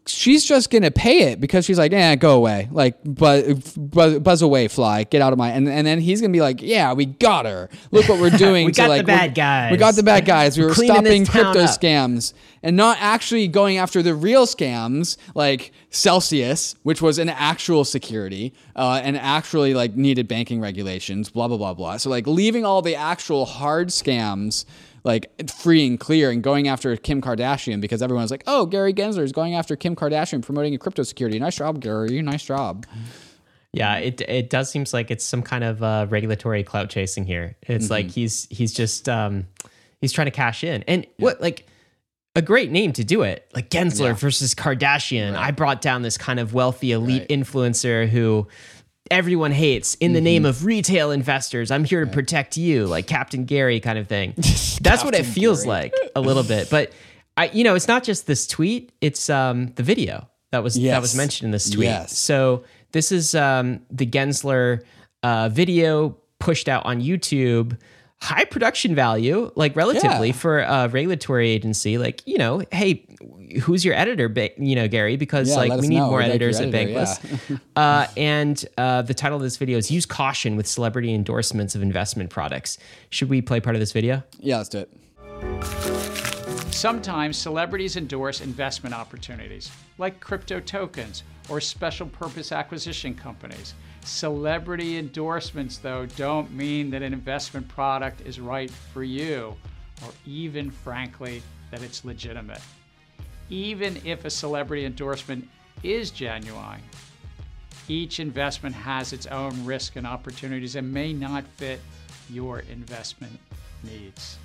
[SPEAKER 2] She's just gonna pay it because she's like, "Yeah, go away, like buzz, buzz, buzz away, fly, get out of my." And, and then he's gonna be like, "Yeah, we got her. Look what we're doing.
[SPEAKER 1] We
[SPEAKER 2] to,
[SPEAKER 1] got the bad guys.
[SPEAKER 2] We got the bad guys. We were stopping crypto
[SPEAKER 1] up."
[SPEAKER 2] scams and not actually going after the real scams like Celsius, which was an actual security uh, and actually like needed banking regulations, blah blah blah blah. So like leaving all the actual hard scams like free and clear and going after Kim Kardashian because everyone's like, oh, Gary Gensler is going after Kim Kardashian promoting a crypto security. Nice job, Gary. Nice job.
[SPEAKER 1] Yeah, it it does seems like it's some kind of uh, regulatory clout chasing here. It's
[SPEAKER 2] Mm-hmm.
[SPEAKER 1] like he's he's just um, he's trying to cash in, and what like a great name to do it, like Gensler versus Kardashian. I brought down this kind of wealthy elite
[SPEAKER 2] Right.
[SPEAKER 1] influencer who everyone hates in the
[SPEAKER 2] Mm-hmm.
[SPEAKER 1] name of retail investors. I'm here to protect you, like Captain Gary kind of thing. That's what it feels
[SPEAKER 2] Gary.
[SPEAKER 1] like a little bit, but. I, you know, it's not just this tweet; it's um, the video that was that was mentioned in this tweet.
[SPEAKER 2] Yes.
[SPEAKER 1] So this is um, the Gensler uh, video pushed out on YouTube. High production value, like relatively
[SPEAKER 2] Yeah.
[SPEAKER 1] for a regulatory agency. Like you know, hey, who's your editor? Ba- you know, Gary, because
[SPEAKER 2] Yeah,
[SPEAKER 1] like we need
[SPEAKER 2] know.
[SPEAKER 1] more
[SPEAKER 2] like your
[SPEAKER 1] editors at
[SPEAKER 2] editor,
[SPEAKER 1] Bankless. uh, and uh, the title of this video is "Use caution with celebrity endorsements of investment products." Should we play part of this video?
[SPEAKER 2] Yeah, let's do it.
[SPEAKER 3] Sometimes celebrities endorse investment opportunities, like crypto tokens or special purpose acquisition companies. Celebrity endorsements, though, don't mean that an investment product is right for you, or even, frankly, that it's legitimate. Even if a celebrity endorsement is genuine, each investment has its own risk and opportunities and may not fit your investment needs.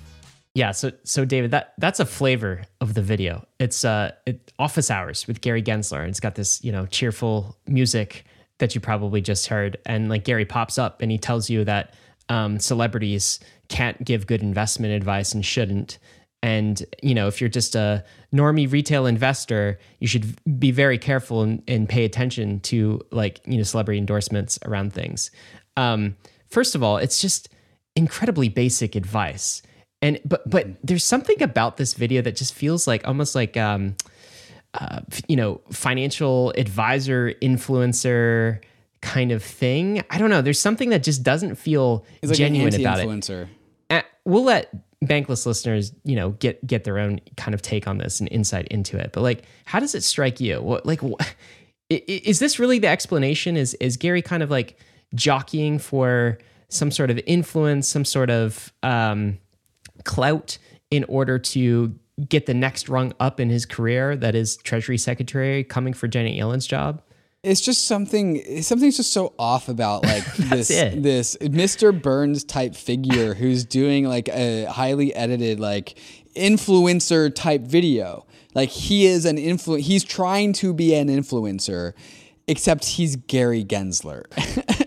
[SPEAKER 1] Yeah, so so David, that that's a flavor of the video. It's uh it, office hours with Gary Gensler. and It's got this, you know, cheerful music that you probably just heard. And like Gary pops up and he tells you that um, celebrities can't give good investment advice and shouldn't. And you know, if you're just a normie retail investor, you should be very careful and, and pay attention to like you know celebrity endorsements around things. Um, first of all, it's just incredibly basic advice and but but there's something about this video that just feels like almost like um uh, you know financial advisor influencer kind of thing. I don't know. There's something that just doesn't feel
[SPEAKER 2] like
[SPEAKER 1] genuine about it.
[SPEAKER 2] influencer.
[SPEAKER 1] Uh, we'll let bankless listeners you know get get their own kind of take on this and insight into it. But like how does it strike you? What like wh- i- i- is this really the explanation? Is is gary kind of like jockeying for some sort of influence some sort of um clout in order to get the next rung up in his career that is Treasury Secretary coming for Janet Yellen's job?
[SPEAKER 2] it's just something something's just so off about like this
[SPEAKER 1] it.
[SPEAKER 2] this Mr. Burns type figure who's doing like a highly edited like influencer type video. Like he is an influ he's trying to be an influencer except he's Gary Gensler.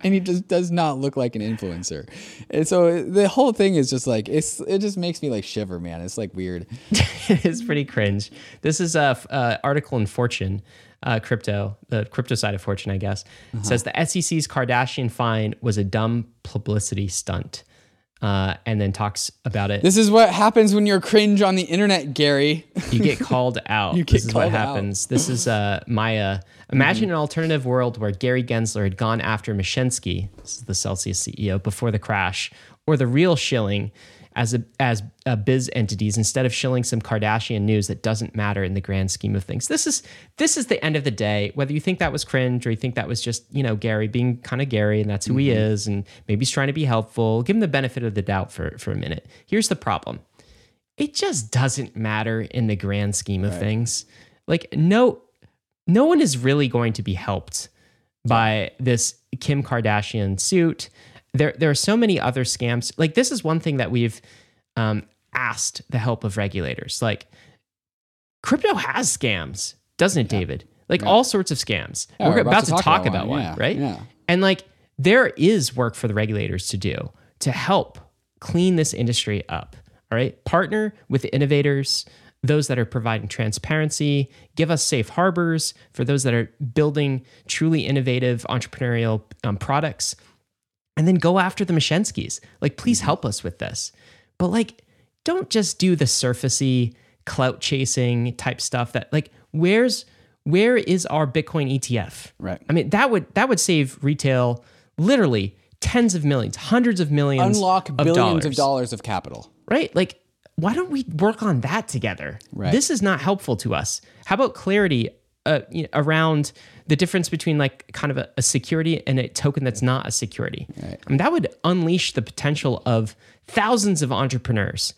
[SPEAKER 2] and he just does not look like an influencer. And so the whole thing is just like it's it just makes me like shiver, man. It's like weird.
[SPEAKER 1] it's pretty cringe. This is a, a article in Fortune, uh, crypto, the crypto side of Fortune, I guess. It says the SEC's Kardashian fine was a dumb publicity stunt, uh, and then talks about it.
[SPEAKER 2] This is what happens when you're cringe on the internet, Gary.
[SPEAKER 1] you get called out.
[SPEAKER 2] You get
[SPEAKER 1] this is what
[SPEAKER 2] called out.
[SPEAKER 1] happens. This is uh, Maya. Imagine an alternative world where Gary Gensler had gone after Mashinsky, this is the Celsius CEO, before the crash, or the real shilling as a, as uh, biz entities instead of shilling some Kardashian news that doesn't matter in the grand scheme of things. This is this is the end of the day. Whether you think that was cringe or you think that was just you know Gary being kind of Gary and that's who he is, and maybe he's trying to be helpful, give him the benefit of the doubt for for a minute. Here's the problem it just doesn't matter in the grand scheme of things. Like no no one is really going to be helped by this Kim Kardashian suit. There there are so many other scams. Like this is one thing that we've um, asked the help of regulators. Like crypto has scams, doesn't it, David? Like all sorts of scams.
[SPEAKER 2] Yeah,
[SPEAKER 1] we're, about, to talk, about one,
[SPEAKER 2] Yeah,
[SPEAKER 1] right?
[SPEAKER 2] yeah.
[SPEAKER 1] And like there is work for the regulators to do to help clean this industry up. All right. Partner with innovators, those that are providing transparency, give us safe harbors for those that are building truly innovative entrepreneurial um, products, and then go after the Mashinskis. Like, please help us with this. But like, don't just do the surfacey clout chasing type stuff that like where's where is our Bitcoin ETF?
[SPEAKER 2] Right.
[SPEAKER 1] I mean, that would that would save retail literally tens of millions, hundreds of millions,
[SPEAKER 2] Unlock
[SPEAKER 1] of
[SPEAKER 2] billions
[SPEAKER 1] dollars,
[SPEAKER 2] of dollars of capital.
[SPEAKER 1] right? Like, why don't we work on that together?
[SPEAKER 2] Right.
[SPEAKER 1] This is not helpful to us. How about clarity uh, you know, around the difference between like kind of a, a security and a token that's not a security? I mean, that would unleash the potential of thousands of entrepreneurs.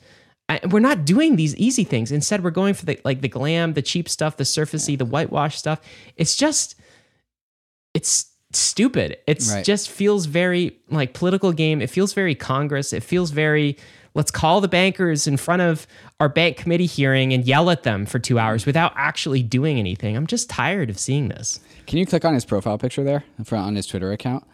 [SPEAKER 1] Uh, We're not doing these easy things. Instead, we're going for the like the glam, the cheap stuff, the surfacey, the whitewash stuff. It's just, it's stupid. It's
[SPEAKER 2] Right.
[SPEAKER 1] just feels very like political game. It feels very Congress. It feels very let's call the bankers in front of our bank committee hearing and yell at them for two hours without actually doing anything. I'm just tired of seeing this.
[SPEAKER 2] Can you click on his profile picture there on his Twitter account?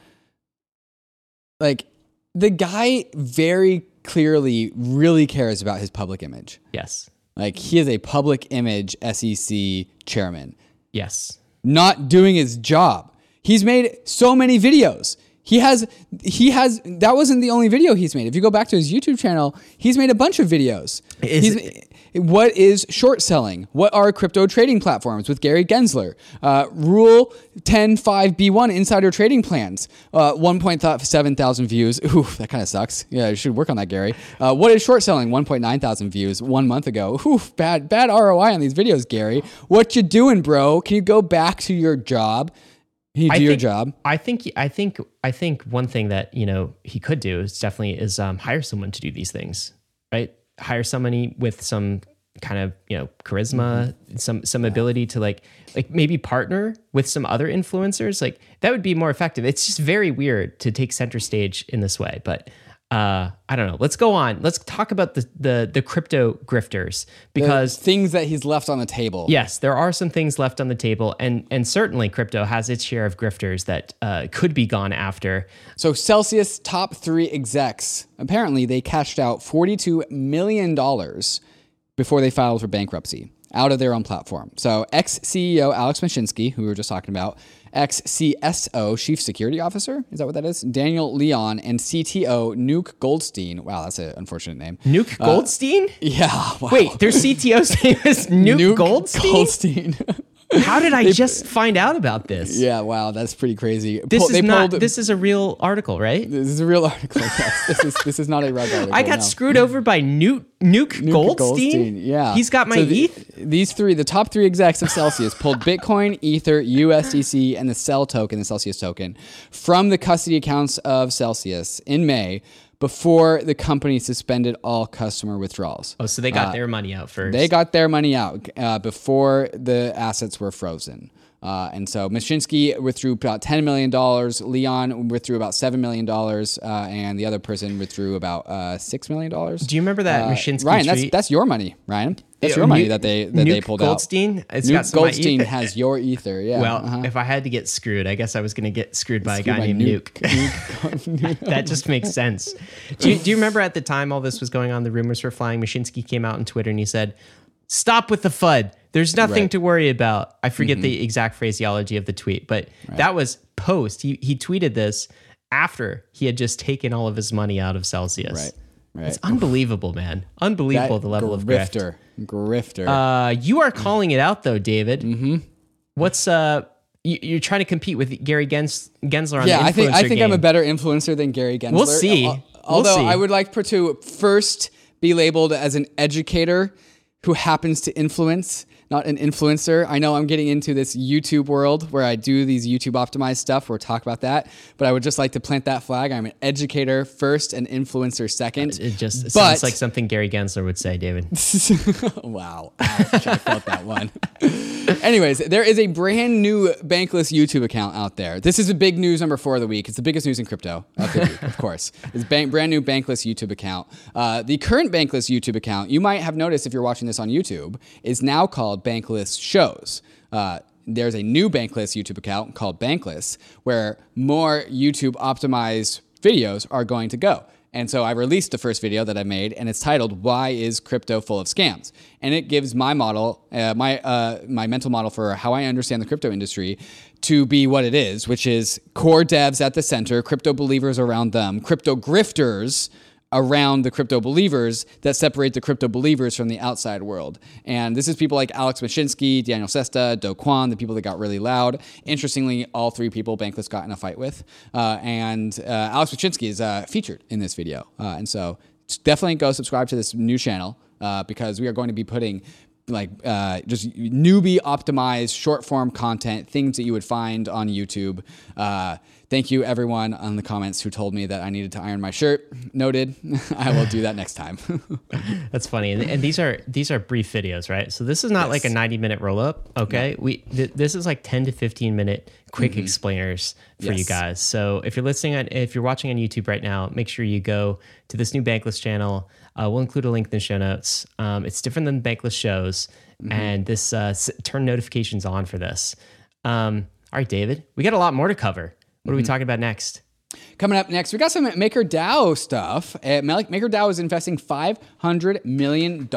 [SPEAKER 2] Like the guy very clearly really cares about his public image.
[SPEAKER 1] Yes.
[SPEAKER 2] Like he is a public image SEC chairman,
[SPEAKER 1] Yes.
[SPEAKER 2] not doing his job. He's made so many videos. He has he has that wasn't the only video he's made. If you go back to his YouTube channel, he's made a bunch of videos.
[SPEAKER 1] Is
[SPEAKER 2] what is short selling? What are crypto trading platforms with Gary Gensler? Uh, Rule 10.5b1 insider trading plans. Uh, 1.7 thousand views. Ooh, that kind of sucks. Yeah, you should work on that, Gary. Uh, what is short selling? 1.9 thousand views one month ago. Ooh, bad bad ROI on these videos, Gary. What you doing, bro? Can you go back to your job? You do
[SPEAKER 1] I
[SPEAKER 2] your
[SPEAKER 1] think-
[SPEAKER 2] job?
[SPEAKER 1] I think I think I think one thing that you know he could do is definitely is um, hire someone to do these things, right? Hire somebody with some kind of you know charisma, some some ability to like like maybe partner with some other influencers. Like that would be more effective. It's just very weird to take center stage in this way, but. Uh, I don't know. Let's go on. Let's talk about the the, the crypto grifters because
[SPEAKER 2] things that he's left on the table.
[SPEAKER 1] Yes, there are some things left on the table, and and certainly crypto has its share of grifters that uh, could be gone after.
[SPEAKER 2] So Celsius top three execs apparently they cashed out forty-two million dollars before they filed for bankruptcy out of their own platform. So ex CEO Alex Mashinsky, who we were just talking about, ex CSO Chief Security Officer, is that what that is? Daniel Leon and CTO Nuke Goldstein. Wow, that's an unfortunate name.
[SPEAKER 1] Nuke uh, Goldstein.
[SPEAKER 2] Yeah. Wow.
[SPEAKER 1] Wait, their CTO's name is Nuke, Goldstein.
[SPEAKER 2] Goldstein.
[SPEAKER 1] How did I just find out about this?
[SPEAKER 2] yeah. Wow, that's pretty crazy.
[SPEAKER 1] This
[SPEAKER 2] Pull-
[SPEAKER 1] is not. This is a real article, right?
[SPEAKER 2] This is a real article. Yes. This is this is not a rug article.
[SPEAKER 1] I got
[SPEAKER 2] no.
[SPEAKER 1] screwed over by Nuke, Nuke, Goldstein.
[SPEAKER 2] Yeah.
[SPEAKER 1] He's got my
[SPEAKER 2] So the-
[SPEAKER 1] ETH.
[SPEAKER 2] These three, the top three execs of Celsius, pulled Bitcoin, Ether, USDC, and the Cell token, the Celsius token, from the custody accounts of Celsius in May, before the company suspended all customer withdrawals.
[SPEAKER 1] Oh, so they got their money out first.
[SPEAKER 2] They got their money out uh, before the assets were frozen. Uh, and so Mashinsky withdrew about $10 million. Leon withdrew about $7 million. Uh, and the other person withdrew about uh, $6 million.
[SPEAKER 1] Do you remember that
[SPEAKER 2] Uh,
[SPEAKER 1] Mashinsky
[SPEAKER 2] Ryan, that's,
[SPEAKER 1] tweet?
[SPEAKER 2] that's your money, Ryan. That's your money
[SPEAKER 1] Nuke-
[SPEAKER 2] that they, that they pulled
[SPEAKER 1] Goldstein?
[SPEAKER 2] out.
[SPEAKER 1] It's
[SPEAKER 2] Nuke
[SPEAKER 1] got some of my
[SPEAKER 2] Goldstein has your ether. Yeah.
[SPEAKER 1] Well,
[SPEAKER 2] uh-huh.
[SPEAKER 1] if I had to get screwed, I guess I was going to get screwed by a guy
[SPEAKER 2] by
[SPEAKER 1] named
[SPEAKER 2] Nuke.
[SPEAKER 1] Nuke. that just makes sense. Do you, do you remember at the time all this was going on, the rumors were flying? Mashinsky came out on Twitter and he said, Stop with the FUD. There's nothing
[SPEAKER 2] Right. Mm-hmm.
[SPEAKER 1] to worry about. I forget the exact phraseology of the tweet, but that was post. He, he tweeted this after he had just taken all of his money out of Celsius.
[SPEAKER 2] Right. Right.
[SPEAKER 1] It's unbelievable, man. Unbelievable the level of
[SPEAKER 2] grifter. Grifter.
[SPEAKER 1] Uh, you are calling it out though, David. Mm-hmm. What's uh? You, you're trying to compete with Gary Gens- Gensler on
[SPEAKER 2] yeah,
[SPEAKER 1] the
[SPEAKER 2] I think I think I'm a better influencer than Gary Gensler.
[SPEAKER 1] We'll see.
[SPEAKER 2] Al-
[SPEAKER 1] We'll
[SPEAKER 2] Although
[SPEAKER 1] see.
[SPEAKER 2] I would like to first be labeled as an educator who happens to influence, not an influencer. I know I'm getting into this YouTube world where I do these YouTube optimized stuff. We'll talk about that. But I would just like to plant that flag. I'm an educator first, an influencer second.
[SPEAKER 1] It just
[SPEAKER 2] But-
[SPEAKER 1] sounds like something Gary Gensler would say, David.
[SPEAKER 2] wow. Ouch, I felt that one. Anyways, there is a brand new Bankless YouTube account out there. This is the big news number four of the week. It's the biggest news in crypto of the week, of course. It's bank, brand new Bankless YouTube account. Uh, the current Bankless YouTube account, you might have noticed if you're watching this on YouTube, is now called Bankless Shows. Uh, there's a new Bankless YouTube account called Bankless where more YouTube optimized videos are going to go. And so I released the first video that I made, and it's titled "Why is crypto full of scams?" And it gives my model, uh, my uh, my mental model for how I understand the crypto industry, to be what it is, which is core devs at the center, crypto believers around them, crypto grifters around the crypto believers that separate the crypto believers from the outside world. And this is people like Alex Mashinsky, Daniel Sesta, Do Kwon, the people that got really loud. Interestingly, all three people Bankless got in a fight with. Uh, and uh, Alex Mashinsky is uh, featured in this video. Uh, and so definitely go subscribe to this new channel uh, because we are going to be putting like uh, just newbie optimized short form content, things that you would find on YouTube. Uh, thank you everyone on the comments who told me that I needed to iron my shirt. Noted. I will do that next time.
[SPEAKER 1] That's funny, and, and these are these are brief videos, right? So this is not like a ninety minute roll up. Okay, we th- this is like ten to fifteen minute quick explainers for you guys. So if you're listening, on, if you're watching on YouTube right now, make sure you go to this new Bankless channel. Uh, we'll include a link in the show notes. Um, it's different than Bankless shows, and this uh, s- turn notifications on for this. Um, all right, David, we got a lot more to cover. What are we talking about next?
[SPEAKER 2] Coming up next, we got some MakerDAO stuff. Uh, Mal- MakerDAO is investing $500 million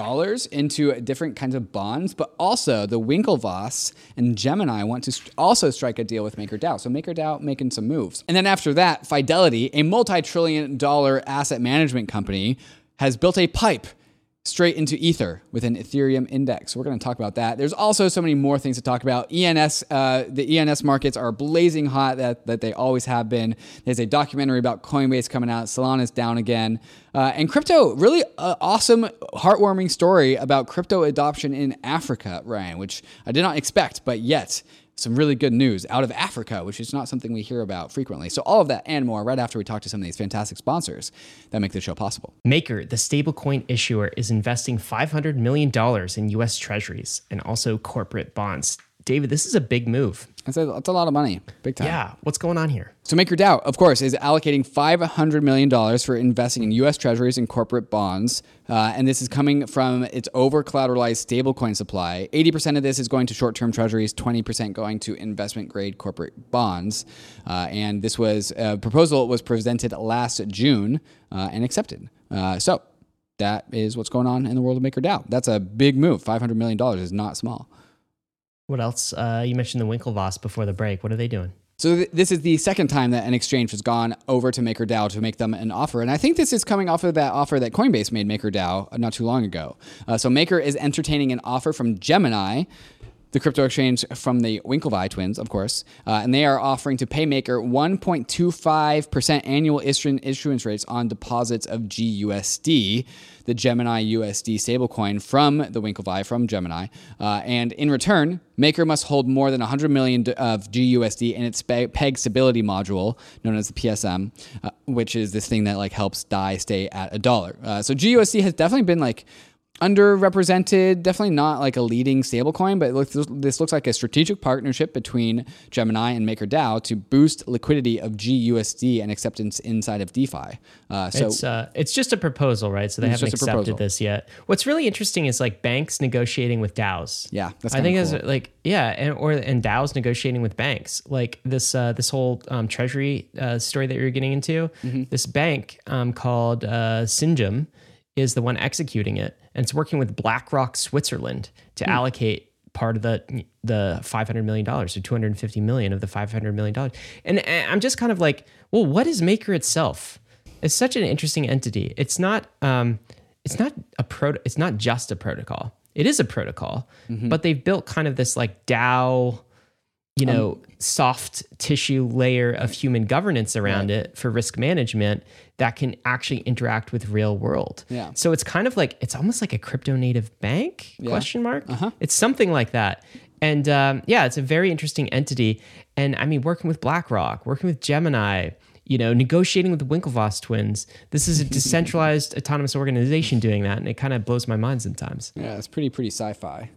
[SPEAKER 2] into different kinds of bonds, but also the Winklevoss and Gemini want to st- also strike a deal with MakerDAO. So MakerDAO making some moves. And then after that, Fidelity, a multi-trillion dollar asset management company, has built a pipe straight into Ether with an Ethereum index. We're going to talk about that. There's also so many more things to talk about. ENS, uh, the ENS markets are blazing hot that, that they always have been. There's a documentary about Coinbase coming out. Solana's down again. Uh, and crypto, really uh, awesome, heartwarming story about crypto adoption in Africa, Ryan, which I did not expect, but yet some really good news out of Africa, which is not something we hear about frequently. So all of that and more right after we talk to some of these fantastic sponsors that make the show possible.
[SPEAKER 1] Maker, the stablecoin issuer, is investing $500 million in US treasuries and also corporate bonds. David, this is a big move.
[SPEAKER 2] That's a, that's a lot of money, big time.
[SPEAKER 1] Yeah. What's going on here?
[SPEAKER 2] So MakerDAO, of course, is allocating $500 million for investing in U.S. Treasuries and corporate bonds. Uh, and this is coming from its over collateralized stablecoin supply. 80% of this is going to short term treasuries, 20% going to investment grade corporate bonds. Uh, and this was a proposal was presented last June uh, and accepted. Uh, so that is what's going on in the world of MakerDAO. That's a big move. $500 million is not small.
[SPEAKER 1] What else? Uh, you mentioned the Winklevoss before the break. What are they doing?
[SPEAKER 2] So th- this is the second time that an exchange has gone over to MakerDAO to make them an offer, and I think this is coming off of that offer that Coinbase made MakerDAO not too long ago. Uh, so Maker is entertaining an offer from Gemini the crypto exchange from the Winklevi twins, of course, uh, and they are offering to pay Maker 1.25% annual issuance rates on deposits of GUSD, the Gemini USD stablecoin from the Winklevi from Gemini. Uh, and in return, Maker must hold more than 100 million of GUSD in its peg stability module, known as the PSM, uh, which is this thing that like helps DAI stay at a dollar. Uh, so GUSD has definitely been like underrepresented, definitely not like a leading stablecoin, but looks, this looks like a strategic partnership between Gemini and MakerDAO to boost liquidity of GUSD and acceptance inside of DeFi.
[SPEAKER 1] Uh, so it's, uh, it's just a proposal, right? So they haven't accepted this yet. What's really interesting is like banks negotiating with DAOs.
[SPEAKER 2] Yeah,
[SPEAKER 1] that's I think cool. it's like yeah, and or and DAOs negotiating with banks. Like this uh, this whole um, treasury uh, story that you're getting into. Mm-hmm. This bank um, called uh, is the one executing it, and it's working with BlackRock Switzerland to hmm. allocate part of the the 500 million dollars or 250 million of the 500 million dollars. And I'm just kind of like, well, what is Maker itself? It's such an interesting entity. It's not um, it's not a pro. It's not just a protocol. It is a protocol, mm-hmm. but they've built kind of this like DAO you know, um, soft tissue layer of human governance around right. it for risk management that can actually interact with real world.
[SPEAKER 2] Yeah.
[SPEAKER 1] So it's kind of like it's almost like a crypto native bank yeah. question mark. Uh-huh. It's something like that. And um, yeah, it's a very interesting entity. And I mean, working with BlackRock, working with Gemini, you know, negotiating with the Winklevoss twins. This is a decentralized autonomous organization doing that, and it kind of blows my mind sometimes.
[SPEAKER 2] Yeah, it's pretty pretty sci-fi.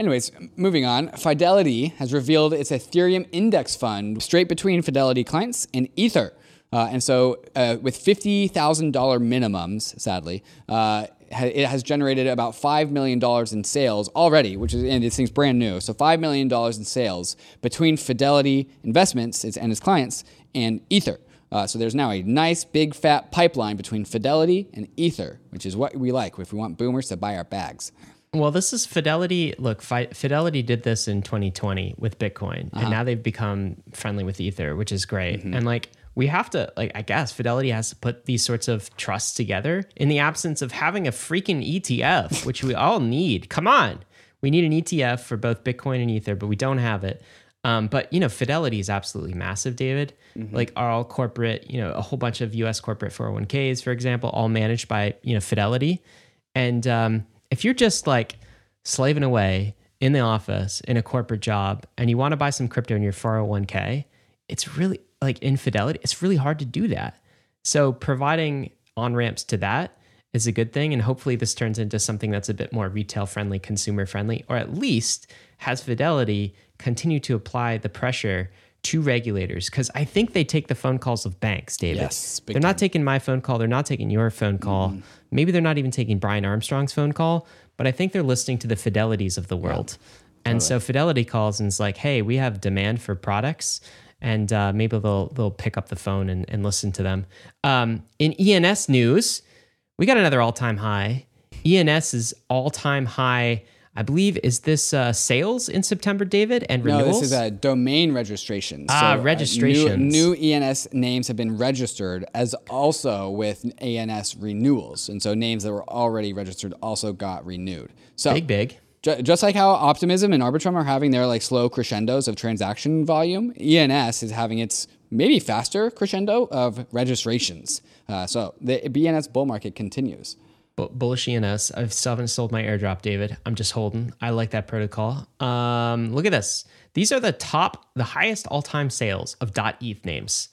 [SPEAKER 2] Anyways, moving on, Fidelity has revealed its Ethereum index fund straight between Fidelity clients and Ether. Uh, and so, uh, with $50,000 minimums, sadly, uh, it has generated about $5 million in sales already, which is, and this thing's brand new. So, $5 million in sales between Fidelity Investments and its clients and Ether. Uh, so there's now a nice big fat pipeline between Fidelity and Ether, which is what we like if we want boomers to buy our bags.
[SPEAKER 1] Well, this is Fidelity. Look, Fidelity did this in 2020 with Bitcoin, uh-huh. and now they've become friendly with Ether, which is great. Mm-hmm. And like, we have to, like, I guess Fidelity has to put these sorts of trusts together in the absence of having a freaking ETF, which we all need. Come on. We need an ETF for both Bitcoin and Ether, but we don't have it. Um, but you know, Fidelity is absolutely massive, David. Mm-hmm. Like are all corporate, you know, a whole bunch of U.S. corporate 401ks, for example, all managed by you know Fidelity, and um, if you're just like slaving away in the office in a corporate job and you want to buy some crypto in your 401k, it's really like infidelity. It's really hard to do that. So providing on ramps to that is a good thing. And hopefully this turns into something that's a bit more retail friendly, consumer friendly, or at least has Fidelity continue to apply the pressure to regulators because I think they take the phone calls of banks, David.
[SPEAKER 2] Yes,
[SPEAKER 1] they're time. not taking my phone call. They're not taking your phone call. Mm. Maybe they're not even taking Brian Armstrong's phone call, but I think they're listening to the fidelities of the world. Yeah, and totally. so Fidelity calls and is like, hey, we have demand for products. And uh, maybe they'll they'll pick up the phone and, and listen to them. Um, in ENS news, we got another all time high. ENS is all time high I believe is this uh, sales in September, David, and renewals?
[SPEAKER 2] No, this is a domain registration.
[SPEAKER 1] Ah, so, registrations.
[SPEAKER 2] Uh, new, new, ENS names have been registered, as also with ENS renewals, and so names that were already registered also got renewed. So
[SPEAKER 1] big, big.
[SPEAKER 2] Just like how Optimism and Arbitrum are having their like slow crescendos of transaction volume, ENS is having its maybe faster crescendo of registrations. Uh, so the ENS bull market continues
[SPEAKER 1] bullish ENS. I still haven't sold my airdrop, David. I'm just holding. I like that protocol. Um, look at this. These are the top, the highest all-time sales of .dot ETH names.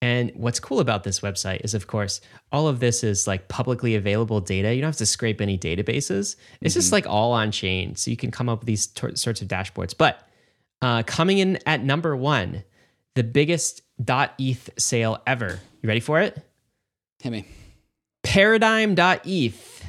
[SPEAKER 1] And what's cool about this website is, of course, all of this is like publicly available data. You don't have to scrape any databases. It's mm-hmm. just like all on chain. So you can come up with these t- sorts of dashboards. But uh, coming in at number one, the biggest .eth sale ever. You ready for it?
[SPEAKER 2] Hit me.
[SPEAKER 1] Paradigm.eth.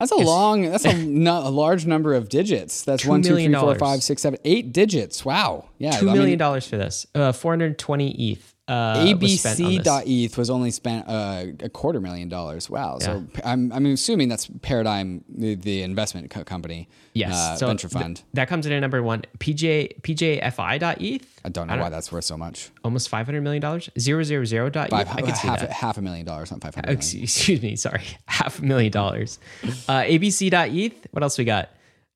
[SPEAKER 2] That's a long, that's a, a large number of digits. That's one, two, three, four, five, six, seven, eight digits. Wow. Yeah.
[SPEAKER 1] $2 million for this. Uh, 420 ETH. Uh,
[SPEAKER 2] ABC.eth was only spent uh, a quarter million dollars. Wow. Yeah. So I'm, I'm assuming that's Paradigm, the, the investment co- company,
[SPEAKER 1] yes.
[SPEAKER 2] Uh, so venture fund. Th-
[SPEAKER 1] that comes in at number one. PJ, PJFI.eth.
[SPEAKER 2] I don't know I don't, why that's worth so much.
[SPEAKER 1] Almost $500 million. Zero, zero, zero dot Five,
[SPEAKER 2] I could see half, that. half a million dollars, not 500 million.
[SPEAKER 1] Excuse me. Sorry. Half a million dollars. uh, ABC.eth. What else we got?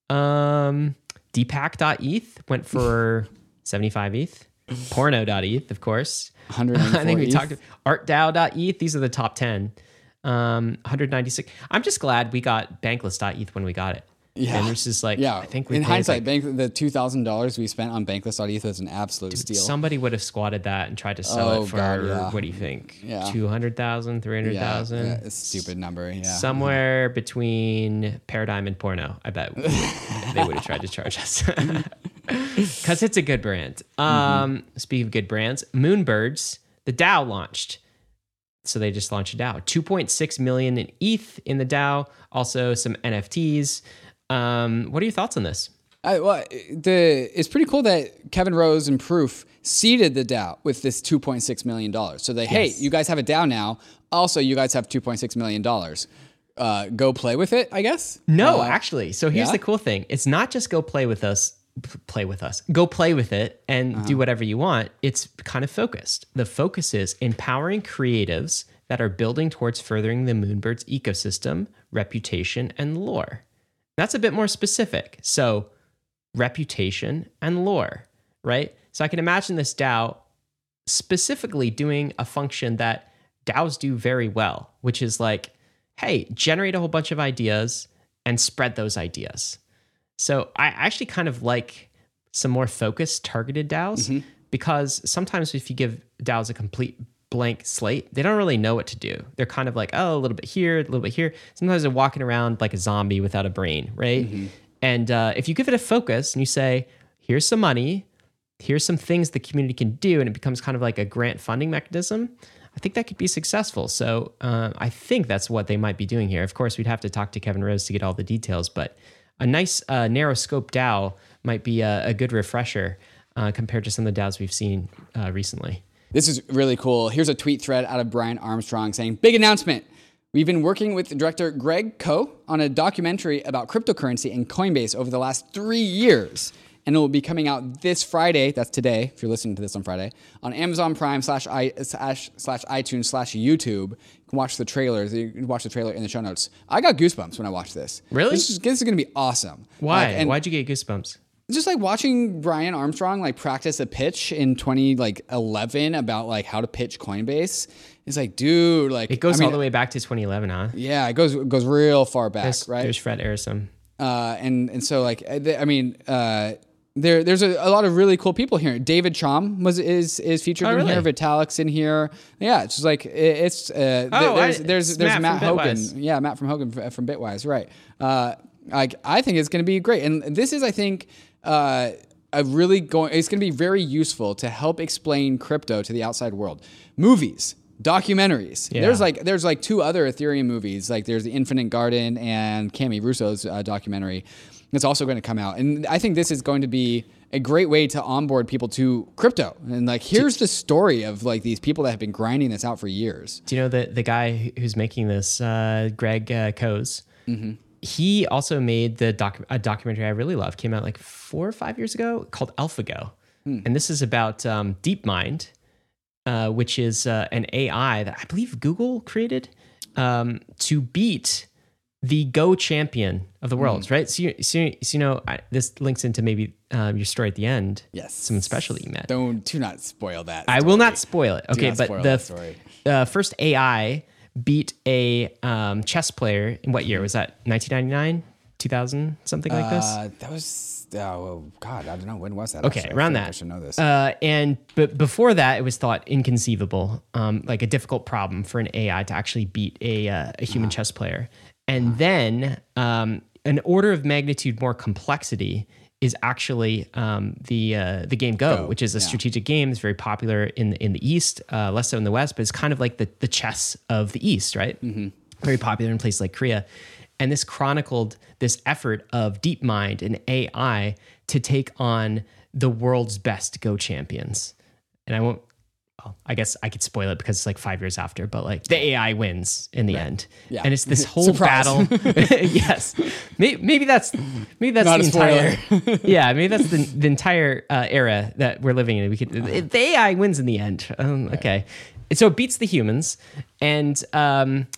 [SPEAKER 1] Um, Deepak.eth went for 75 ETH. Porno.eth, of course.
[SPEAKER 2] 194
[SPEAKER 1] I think we
[SPEAKER 2] ETH.
[SPEAKER 1] talked ArtDAO.eth. These are the top 10. Um, 196. I'm just glad we got Bankless.eth when we got it.
[SPEAKER 2] Yeah.
[SPEAKER 1] And this is like,
[SPEAKER 2] Yeah,
[SPEAKER 1] I think we
[SPEAKER 2] in hindsight,
[SPEAKER 1] like,
[SPEAKER 2] bank the two thousand dollars we spent on Bankless Bankless.eth was an absolute steal.
[SPEAKER 1] somebody would have squatted that and tried to sell
[SPEAKER 2] Oh,
[SPEAKER 1] it for,
[SPEAKER 2] God, yeah.
[SPEAKER 1] what do you think?
[SPEAKER 2] Yeah.
[SPEAKER 1] 200,000, 300,000?
[SPEAKER 2] yeah, it's a stupid number. Yeah,
[SPEAKER 1] Somewhere between Paradigm and Porno, I bet they would have tried to charge us. Because it's a good brand. Um, Speaking of good brands, Moonbirds, the DAO launched. So they just launched a DAO. 2.6 million in ETH in the DAO, also some NFTs. Um, what are your thoughts on this?
[SPEAKER 2] I, well, the it's pretty cool that Kevin Rose and Proof seeded the DAO with this two point six million dollars. So they, hey, you guys have a DAO now. Also, you guys have two point six million dollars. Uh, go play with it, I guess.
[SPEAKER 1] No,
[SPEAKER 2] Uh,
[SPEAKER 1] actually. So here's
[SPEAKER 2] yeah?
[SPEAKER 1] the cool thing. It's not just go play with us, p- play with us. Go play with it and
[SPEAKER 2] Uh-huh.
[SPEAKER 1] do whatever you want. It's kind of focused. The focus is empowering creatives that are building towards furthering the Moonbirds ecosystem, reputation, and lore. That's a bit more specific. So, reputation and lore, right? So I can imagine this DAO specifically doing a function that DAOs do very well, which is like, hey, generate a whole bunch of ideas and spread those ideas. So I actually kind of like some more focused, targeted DAOs mm-hmm. because sometimes if you give DAOs a complete blank slate, they don't really know what to do. They're kind of like, oh, a little bit here, a little bit here. Sometimes they're walking around like a zombie without a brain, right? And uh, if you give it a focus and you say, here's some money, here's some things the community can do, and it becomes kind of like a grant funding mechanism. I think that could be successful. So uh, I think that's what they might be doing here. Of course, we'd have to talk to Kevin Rose to get all the details, but a nice uh, narrow scope DAO might be a, a good refresher uh, compared to some of the DAOs we've seen uh, recently.
[SPEAKER 2] This is really cool. Here's a tweet thread out of Brian Armstrong saying, Big announcement. We've been working with director Greg Kohs on a documentary about cryptocurrency and Coinbase over the last three years. And it will be coming out this Friday, that's today, if you're listening to this on Friday, on Amazon Prime slash, i, slash, slash iTunes slash YouTube. You can watch the trailers. You can watch the trailer in the show notes. I got goosebumps when I watched this.
[SPEAKER 1] Really?
[SPEAKER 2] This is, this is going to be awesome.
[SPEAKER 1] Why?
[SPEAKER 2] Like, and-
[SPEAKER 1] Why'd you get goosebumps?
[SPEAKER 2] Just like watching Brian Armstrong like practice a pitch in 20 like 11 about like how to pitch Coinbase. It's like, dude, like
[SPEAKER 1] It goes
[SPEAKER 2] I mean,
[SPEAKER 1] all the way back to 2011, huh?
[SPEAKER 2] Yeah, it goes it goes real far back,
[SPEAKER 1] There's,
[SPEAKER 2] right?
[SPEAKER 1] there's Fred Ehrsam.
[SPEAKER 2] Uh, and and so like I I mean, uh, there there's a, a lot of really cool people here. David Chaum was is is featured
[SPEAKER 1] Oh,
[SPEAKER 2] in
[SPEAKER 1] really?
[SPEAKER 2] here. Vitalik's in here. Yeah, it's just like it- it's uh,
[SPEAKER 1] Oh,
[SPEAKER 2] there's
[SPEAKER 1] I-
[SPEAKER 2] there's there's
[SPEAKER 1] Matt
[SPEAKER 2] Matt, Hougan.
[SPEAKER 1] Bitwise.
[SPEAKER 2] Yeah, Matt from Hougan from Bitwise, right? Uh, like I think it's going to be great, and this is I think. Uh, a really going it's going to be very useful to help explain crypto to the outside world. Movies documentaries.
[SPEAKER 1] Yeah.
[SPEAKER 2] there's like there's like two other ethereum movies. Like there's the infinite garden and cami russo's uh, documentary. That's also going to come out. And i think this is going to be a great way to onboard people to crypto. And like here's the story of like these people that have been grinding this out for years.
[SPEAKER 1] Do you know the the guy who's making this, uh, Greg uh, Kohs?
[SPEAKER 2] Mm-hmm.
[SPEAKER 1] He also made the doc, a documentary I really love. Came out like four or five years ago called AlphaGo,
[SPEAKER 2] Hmm.
[SPEAKER 1] and this is about um, DeepMind, uh, which is uh, an AI that I believe Google created um, to beat the Go champion of the
[SPEAKER 2] Hmm.
[SPEAKER 1] world. Right? So you, so you, so you know I, this links into maybe um, your story at the end.
[SPEAKER 2] Yes.
[SPEAKER 1] someone special that you met.
[SPEAKER 2] don't do not spoil that
[SPEAKER 1] I will not spoil it. Okay, but the
[SPEAKER 2] story.
[SPEAKER 1] uh, first AI beat a um, chess player in what year was that? 1999, 2000, something like this.
[SPEAKER 2] uh, that was oh god i don't know when was that
[SPEAKER 1] Okay,
[SPEAKER 2] actually?
[SPEAKER 1] Around
[SPEAKER 2] like
[SPEAKER 1] that.
[SPEAKER 2] i should know this
[SPEAKER 1] Uh, and but before that, it was thought inconceivable, um, like a difficult problem for an AI to actually beat a, uh, a human chess player. And then um, an order of magnitude more complexity is actually um, the uh, the game Go, which is a strategic game. It's very popular in the, in the East, uh, less so in the West, but it's kind of like the the chess of the East, right? Very popular in places like Korea. And this chronicled this effort of DeepMind and AI to take on the world's best Go champions. And I won't, well, I guess I could spoil it because it's like five years after, but like the AI wins in the end.
[SPEAKER 2] Yeah.
[SPEAKER 1] And it's this whole battle. yes. Maybe, maybe that's, maybe that's
[SPEAKER 2] Not
[SPEAKER 1] the entire, yeah, maybe that's the, the entire uh, era that we're living in. We could, the AI wins in the end. Um, okay. So it beats the humans. And, um,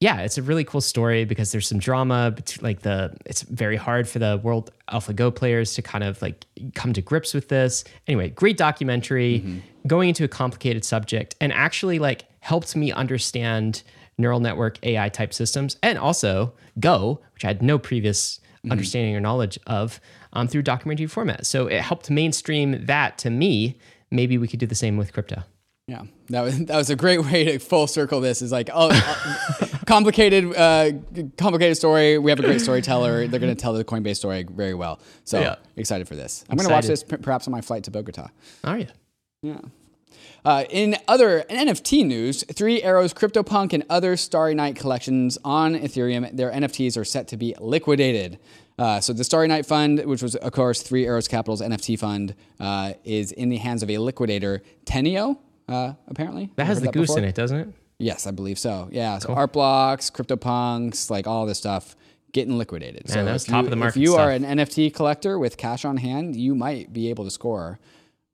[SPEAKER 1] yeah, it's a really cool story because there's some drama. Like the, it's very hard for the World AlphaGo players to kind of like come to grips with this. Anyway, great documentary, going into a complicated subject, and actually like helped me understand neural network AI type systems, and also Go, which I had no previous understanding or knowledge of, um, through documentary format. So it helped mainstream that to me. Maybe we could do the same with crypto.
[SPEAKER 2] Yeah, that was that was a great way to full circle this. Is like, oh, uh, complicated, uh, complicated story. We have a great storyteller. They're going to tell the Coinbase story very well. So
[SPEAKER 1] Yeah.
[SPEAKER 2] excited for this. I'm going to watch this p- perhaps on my flight to Bogota.
[SPEAKER 1] Are you?
[SPEAKER 2] Yeah. Uh, in other NFT news, Three Arrows, CryptoPunk, and other Starry Night collections on Ethereum, their NFTs are set to be liquidated. Uh, so the Starry Night Fund, which was of course Three Arrows Capital's NFT fund, uh, is in the hands of a liquidator, Teneo. Uh, apparently,
[SPEAKER 1] That has the goose in it, doesn't it?
[SPEAKER 2] Yes, I believe so. Yeah, so art blocks, CryptoPunks, like all this stuff getting liquidated. so
[SPEAKER 1] that was
[SPEAKER 2] if
[SPEAKER 1] top
[SPEAKER 2] you,
[SPEAKER 1] of the market
[SPEAKER 2] If you are an NFT collector with cash on hand, you might be able to score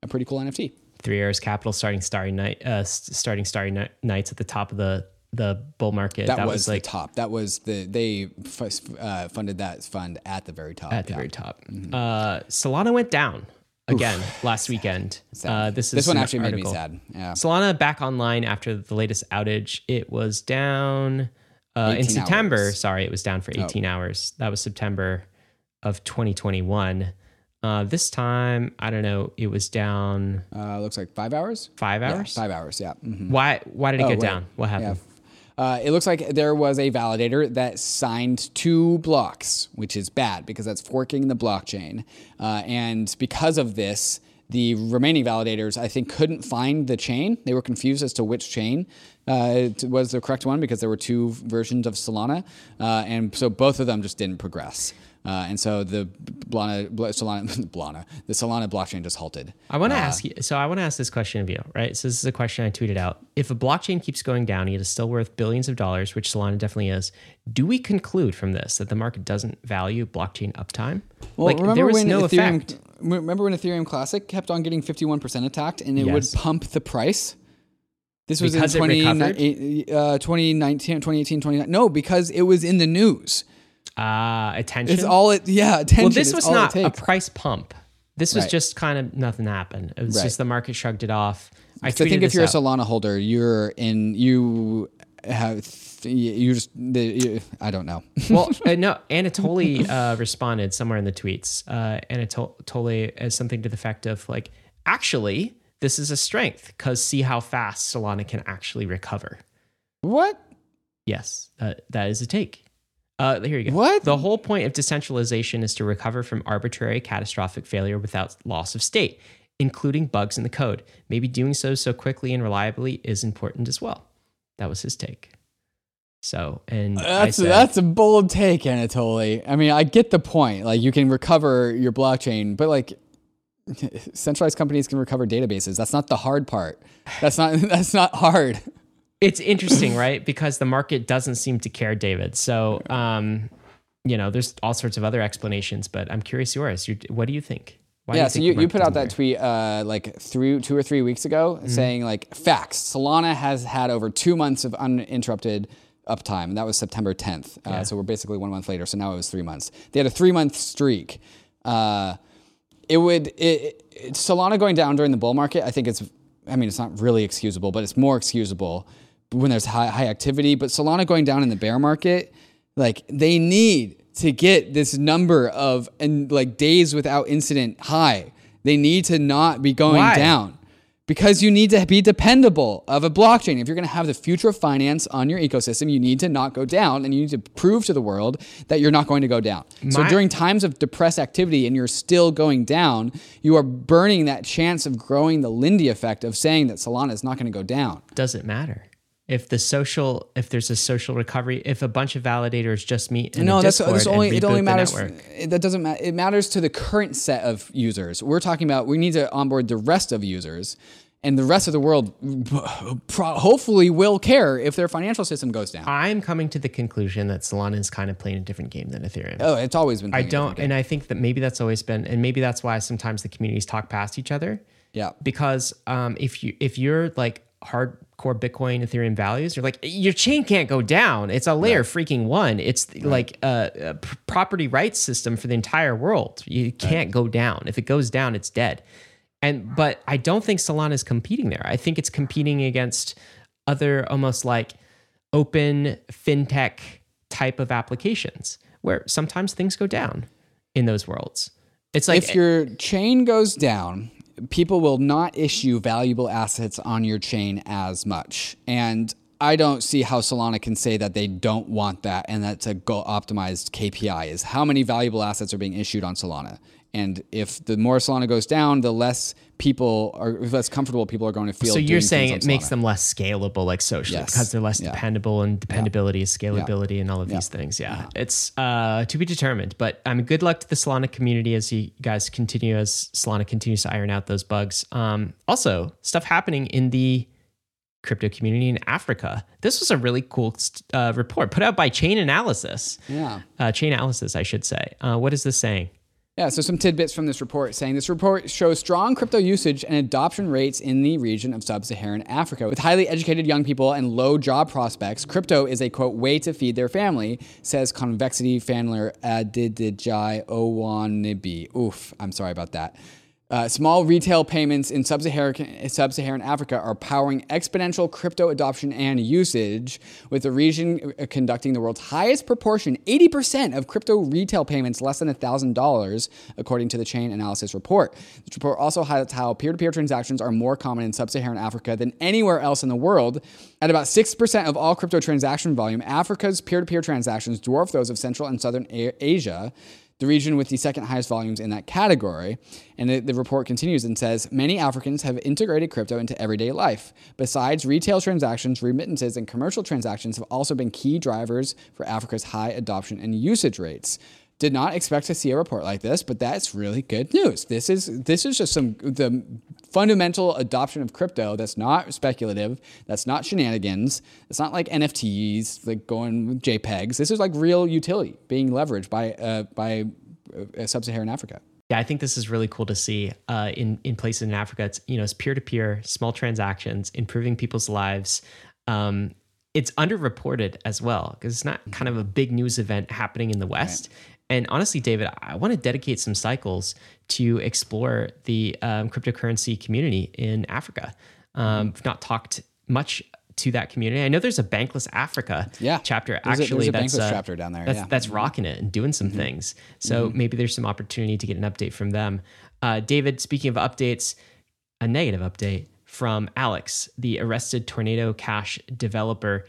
[SPEAKER 2] a pretty cool NFT.
[SPEAKER 1] Three Arrows Capital starting Starry Night, uh, starting Starry Ni- Nights at the top of the the bull market.
[SPEAKER 2] That, was,
[SPEAKER 1] like
[SPEAKER 2] the top. That was the they f- uh, funded that fund at the very top.
[SPEAKER 1] at the
[SPEAKER 2] yeah.
[SPEAKER 1] very top.
[SPEAKER 2] Mm-hmm.
[SPEAKER 1] Uh, Solana went down again last weekend. Uh, this is
[SPEAKER 2] This one actually made me sad. Yeah.
[SPEAKER 1] Solana back online after the latest outage. It was down uh, in September.
[SPEAKER 2] hours. Oh.
[SPEAKER 1] Sorry, it was down for 18 hours. That was September of 2021. Uh, this time, I don't know. It was down
[SPEAKER 2] Uh, looks like five hours.
[SPEAKER 1] five
[SPEAKER 2] Yeah,
[SPEAKER 1] hours.
[SPEAKER 2] five hours. Yeah. mhm.
[SPEAKER 1] Why? Why did it
[SPEAKER 2] Oh,
[SPEAKER 1] go
[SPEAKER 2] wait.
[SPEAKER 1] down? What happened?
[SPEAKER 2] Yeah. Uh, it looks like there was a validator that signed two blocks, which is bad because that's forking the blockchain. Uh, and because of this, the remaining validators, I think, couldn't find the chain. They were confused as to which chain uh, was the correct one because there were two versions of Solana. Uh, and so both of them just didn't progress. Uh, and so the Blana, Solana, Blana, the Solana blockchain just halted.
[SPEAKER 1] I want to ask you. So I want to ask this question of you, right? So this is a question I tweeted out. If a blockchain keeps going down, it is still worth billions of dollars, which Solana definitely is. Do we conclude from this that the market doesn't value blockchain uptime?
[SPEAKER 2] Well, remember when
[SPEAKER 1] no
[SPEAKER 2] Ethereum,
[SPEAKER 1] effect.
[SPEAKER 2] Remember when Ethereum Classic kept on getting 51% attacked and it
[SPEAKER 1] Yes.
[SPEAKER 2] would pump the price? This was
[SPEAKER 1] Because
[SPEAKER 2] in 20, uh, 2019, 2018, 2019. No, because it was in the news.
[SPEAKER 1] Uh, attention.
[SPEAKER 2] It's all it, yeah, attention.
[SPEAKER 1] well, this
[SPEAKER 2] is
[SPEAKER 1] was not a price pump. This was
[SPEAKER 2] Right.
[SPEAKER 1] just kind of nothing happened. It was
[SPEAKER 2] Right.
[SPEAKER 1] just the market shrugged it off. I,
[SPEAKER 2] I think if you're
[SPEAKER 1] out.
[SPEAKER 2] a Solana holder, you're in, you have, you just, the, you, I don't know.
[SPEAKER 1] well, uh, no, Anatoly uh, responded somewhere in the tweets. Uh, Anatoly as something to the effect of like, actually, this is a strength because see how fast Solana can actually recover.
[SPEAKER 2] what?
[SPEAKER 1] Yes, that that is a take. Uh, here you go.
[SPEAKER 2] What?
[SPEAKER 1] The whole point of decentralization is to recover from arbitrary, catastrophic failure without loss of state, including bugs in the code. Maybe doing so so quickly and reliably is important as well. That was his take. So, and I
[SPEAKER 2] That's
[SPEAKER 1] said,
[SPEAKER 2] that's a bold take, Anatoly. I mean, I get the point. Like, you can recover your blockchain, but like, centralized companies can recover databases. That's not the hard part. That's not that's not hard.
[SPEAKER 1] It's interesting, right? Because the market doesn't seem to care, David. So, um, you know, there's all sorts of other explanations, but I'm curious yours. You, what do you think? Why
[SPEAKER 2] yeah.
[SPEAKER 1] you
[SPEAKER 2] So
[SPEAKER 1] think
[SPEAKER 2] you, you put out that tweet uh, like three two or three weeks ago,
[SPEAKER 1] Mm-hmm.
[SPEAKER 2] saying like facts. Solana has had over two months of uninterrupted uptime, and that was September 10th. Uh, So we're basically one month later. So now it was three months. They had a three month streak. Uh, it would it, it, Solana going down during the bull market. I think it's. I mean, it's not really excusable, but it's more excusable when there's high high activity. But Solana going down in the bear market, like they need to get this number of and like days without incident high. They need to not be going
[SPEAKER 1] Why?
[SPEAKER 2] down because you need to be dependable of a blockchain. If you're going to have the future of finance on your ecosystem, you need to not go down and you need to prove to the world that you're not going to go down. so during times of depressed activity and you're still going down, you are burning that chance of growing the Lindy effect of saying that Solana is not going to go down.
[SPEAKER 1] does it matter if the social if there's a social recovery if a bunch of validators just meet in
[SPEAKER 2] no, that's, that's
[SPEAKER 1] and
[SPEAKER 2] only it only matters. It, that doesn't matter. It matters to the current set of users. We're talking about we need to onboard the rest of users, and the rest of the world hopefully will care if their financial system goes down.
[SPEAKER 1] I'm coming to the conclusion that Solana is kind of playing a different game than Ethereum.
[SPEAKER 2] oh, it's always been.
[SPEAKER 1] I don't, and I think that maybe that's always been, and maybe that's why sometimes the communities talk past each other.
[SPEAKER 2] Yeah.
[SPEAKER 1] Because um, if you if you're like hardcore Bitcoin Ethereum values, You're like your chain can't go down. It's a layer freaking one. It's like a property rights system for the entire world. You can't go down. If it goes down, it's dead. And but I don't think Solana is competing there. I think it's competing against other almost like open fintech type of applications where sometimes things go down in those worlds. It's like
[SPEAKER 2] if your chain goes down, people will not issue valuable assets on your chain as much. And I don't see how Solana can say that they don't want that and that's a goal optimized KPI is how many valuable assets are being issued on Solana. And if the more Solana goes down, the less people are less comfortable people are going to feel.
[SPEAKER 1] So you're saying it makes them less scalable, like socially,
[SPEAKER 2] Yes.
[SPEAKER 1] because they're less
[SPEAKER 2] Yeah.
[SPEAKER 1] dependable, and dependability is scalability, and all of these things. Yeah, it's uh, to be determined. But I mean, good luck to the Solana community as you guys continue, as Solana continues to iron out those bugs. Um, also, stuff happening in the crypto community in Africa. This was a really cool uh, report put out by Chainalysis.
[SPEAKER 2] Yeah.
[SPEAKER 1] Uh, Chainalysis, I should say. Uh, what is this saying?
[SPEAKER 2] Yeah, so some tidbits from this report saying this report shows strong crypto usage and adoption rates in the region of sub Saharan Africa. With highly educated young people and low job prospects, crypto is a quote, way to feed their family, says Convexity Fanler Adidijai uh, Owanibi. Oof, I'm sorry about that. Uh, small retail payments in sub-Saharan, sub-Saharan Africa are powering exponential crypto adoption and usage, with the region uh, conducting the world's highest proportion, 80% of crypto retail payments less than $1,000, according to the Chainalysis report. This report also highlights how peer-to-peer transactions are more common in sub-Saharan Africa than anywhere else in the world. At about 6% of all crypto transaction volume, Africa's peer-to-peer transactions dwarf those of Central and Southern Asia the region with the second highest volumes in that category. And the, the, report continues and says many Africans have integrated crypto into everyday life. Besides retail transactions, remittances and commercial transactions have also been key drivers for Africa's high adoption and usage rates. Did not expect to see a report like this, but that's really good news. This is this is just some the fundamental adoption of crypto that's not speculative, that's not shenanigans, it's not like NFTs like going with JPEGs. This is like real utility being leveraged by uh, by uh, sub-Saharan Africa.
[SPEAKER 1] Yeah, I think this is really cool to see uh, in in places in Africa. It's you know it's peer to peer, small transactions, improving people's lives. Um, it's underreported as well because it's not kind of a big news event happening in the West. Right. And honestly, David, I want to dedicate some cycles to explore the um, cryptocurrency community in Africa. Um, I've not talked much to that community. I know there's a Bankless Africa
[SPEAKER 2] yeah.
[SPEAKER 1] chapter
[SPEAKER 2] there's
[SPEAKER 1] actually
[SPEAKER 2] a,
[SPEAKER 1] that's
[SPEAKER 2] a chapter down there.
[SPEAKER 1] That's,
[SPEAKER 2] yeah.
[SPEAKER 1] that's rocking it and doing some mm-hmm. things. So mm-hmm. maybe there's some opportunity to get an update from them. Uh, David, speaking of updates, a negative update from Alex, the arrested Tornado Cash developer.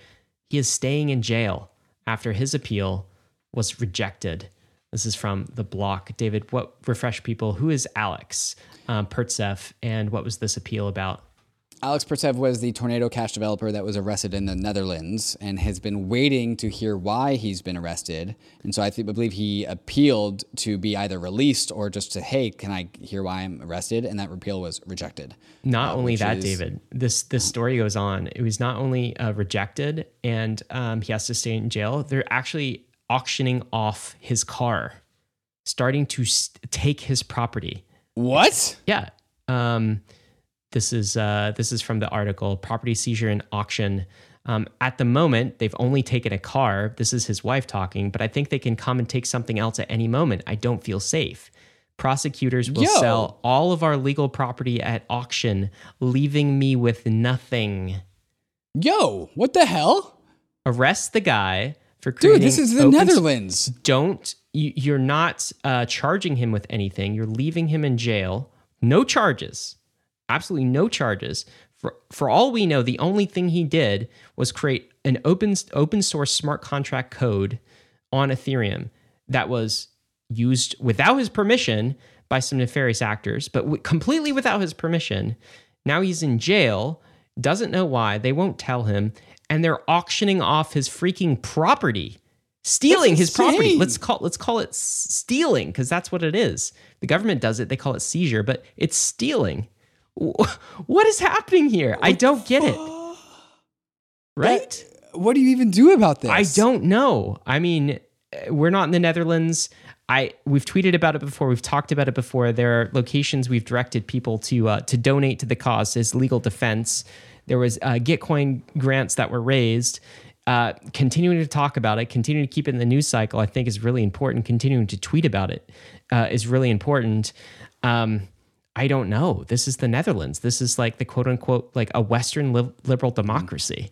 [SPEAKER 1] He is staying in jail after his appeal was rejected. This is from the block. David, what refresh people? Who is Alex um, Pertsev, and what was this appeal about?
[SPEAKER 2] Alex Pertsev was the Tornado Cash developer that was arrested in the Netherlands and has been waiting to hear why he's been arrested. And so I, th- I believe he appealed to be either released or just to, hey, can I hear why I'm arrested? And that appeal was rejected.
[SPEAKER 1] Not uh, only that, is, David. This this story goes on. It was not only uh, rejected, and um, he has to stay in jail. They're actually auctioning off his car, starting to st- take his property.
[SPEAKER 2] What?
[SPEAKER 1] Yeah. Um, this is uh, this is from the article. Property seizure and auction. Um, at the moment, they've only taken a car. This is his wife talking, but I think they can come and take something else at any moment. I don't feel safe. Prosecutors will
[SPEAKER 2] Yo.
[SPEAKER 1] sell all of our legal property at auction, leaving me with nothing.
[SPEAKER 2] Yo, what the hell?
[SPEAKER 1] Arrest the guy for creating.
[SPEAKER 2] Dude, this is the Netherlands.
[SPEAKER 1] Don't you, you're not uh, charging him with anything. You're leaving him in jail. No charges. Absolutely no charges. For for all we know, the only thing he did was create an open open source smart contract code on Ethereum that was used without his permission by some nefarious actors, but w- completely without his permission. Now he's in jail, doesn't know why. They won't tell him, and they're auctioning off his freaking property, stealing his property. Let's call let's call it stealing because that's what it is. The government does it; they call it seizure, but it's stealing. What is happening here? I don't get it. Right?
[SPEAKER 2] What do you even do about this?
[SPEAKER 1] I don't know. I mean, we're not in the Netherlands. I we've tweeted about it before. We've talked about it before. There are locations we've directed people to uh, to donate to the cause as legal defense. There was uh, Gitcoin grants that were raised. Uh, continuing to talk about it, continuing to keep it in the news cycle, I think is really important. Continuing to tweet about it uh, is really important. Um, I don't know. This is the Netherlands. This is like the quote unquote like a Western li- liberal democracy.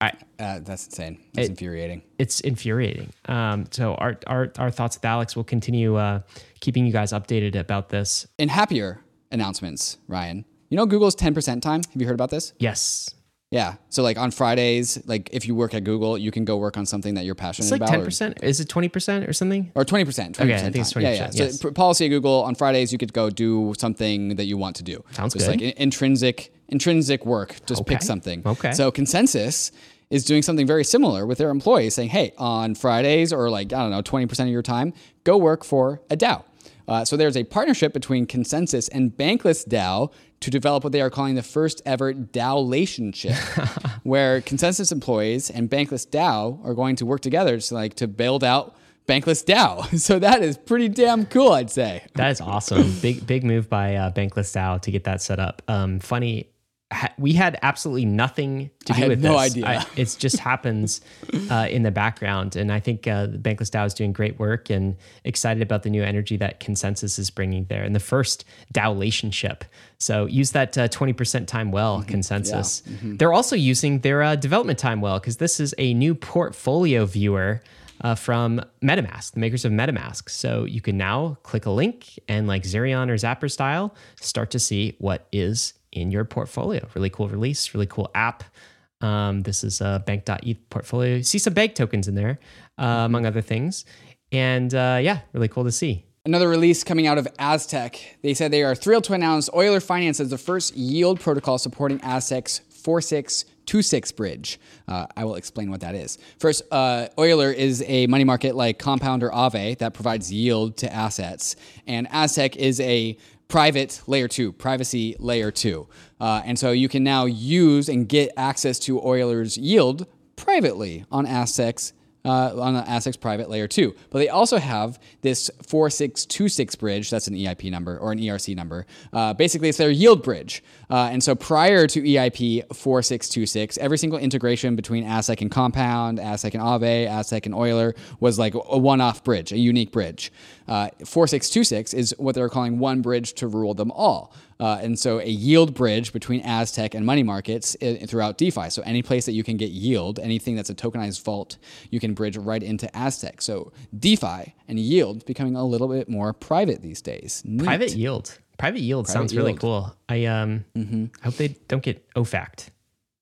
[SPEAKER 1] I,
[SPEAKER 2] Uh, that's insane. That's
[SPEAKER 1] It-
[SPEAKER 2] infuriating.
[SPEAKER 1] it's infuriating. Um, so our, our our thoughts with Alex will continue uh, keeping you guys updated about this.
[SPEAKER 2] In happier announcements, Ryan, you know Google's 10% time? Have you heard about this?
[SPEAKER 1] Yes,
[SPEAKER 2] Yeah. So like on Fridays, like if you work at Google, you can go work on something that you're passionate
[SPEAKER 1] it's like
[SPEAKER 2] about.
[SPEAKER 1] ten percent. Is it twenty percent or something?
[SPEAKER 2] Or 20%. 20%
[SPEAKER 1] Okay, I think it's
[SPEAKER 2] time. Yeah, yeah.
[SPEAKER 1] 20%,
[SPEAKER 2] So
[SPEAKER 1] yes.
[SPEAKER 2] p- policy at Google on Fridays, you could go do something that you want to do.
[SPEAKER 1] Sounds
[SPEAKER 2] so It's
[SPEAKER 1] good.
[SPEAKER 2] like intrinsic intrinsic work. Just pick something.
[SPEAKER 1] Okay.
[SPEAKER 2] So ConsenSys is doing something very similar with their employees, saying, "Hey, on Fridays or like I don't know, 20% of your time, go work for a DAO." Uh, so there's a partnership between ConsenSys and Bankless DAO to develop what they are calling the first ever DAO relationship, where ConsenSys employees and Bankless DAO are going to work together to like to build out Bankless DAO. So that is pretty damn cool, I'd say.
[SPEAKER 1] That is awesome. big big move by uh, Bankless DAO to get that set up. Um, funny, ha- we had absolutely nothing to
[SPEAKER 2] I
[SPEAKER 1] do
[SPEAKER 2] had
[SPEAKER 1] with
[SPEAKER 2] no
[SPEAKER 1] this.
[SPEAKER 2] idea.
[SPEAKER 1] I, it just happens uh, in the background, and I think uh, the Bankless DAO is doing great work and excited about the new energy that ConsenSys is bringing there and the first DAO relationship. So use that uh, twenty percent time well,
[SPEAKER 2] Mm-hmm.
[SPEAKER 1] ConsenSys. They're also using their uh, development time well because this is a new portfolio viewer uh, from MetaMask, the makers of MetaMask. So you can now click a link and, like Zerion or Zapper style, start to see what is in your portfolio. Really cool release, really cool app. Um, this is a bank.eth portfolio. You see some bank tokens in there, uh, among other things. And uh, yeah, really cool to see.
[SPEAKER 2] Another release coming out of Aztec. They said they are thrilled to announce Euler Finance as the first yield protocol supporting Aztec's 4626 bridge. Uh, I will explain what that is. First, uh, Euler is a money market like Compound or Aave that provides yield to assets, and Aztec is a private layer two, privacy layer two. Uh, and so you can now use and get access to Euler's yield privately on Aztec's uh, on the Aztec's private layer two. But they also have this 4626 bridge, that's an EIP number or an ERC number. Uh, basically, it's their yield bridge. Uh, and so prior to EIP 4626, every single integration between Aztec and Compound, Aztec and Aave, Aztec and Euler was like a one off bridge, a unique bridge. Uh, 4626 is what they're calling one bridge to rule them all. Uh, and so a yield bridge between Aztec and money markets throughout DeFi. So any place that you can get yield, anything that's a tokenized vault, you can bridge right into Aztec. So DeFi and yield becoming a little bit more private these days. Neat.
[SPEAKER 1] Private yield. Private yield sounds really cool. I um, I hope they don't get OFAC'd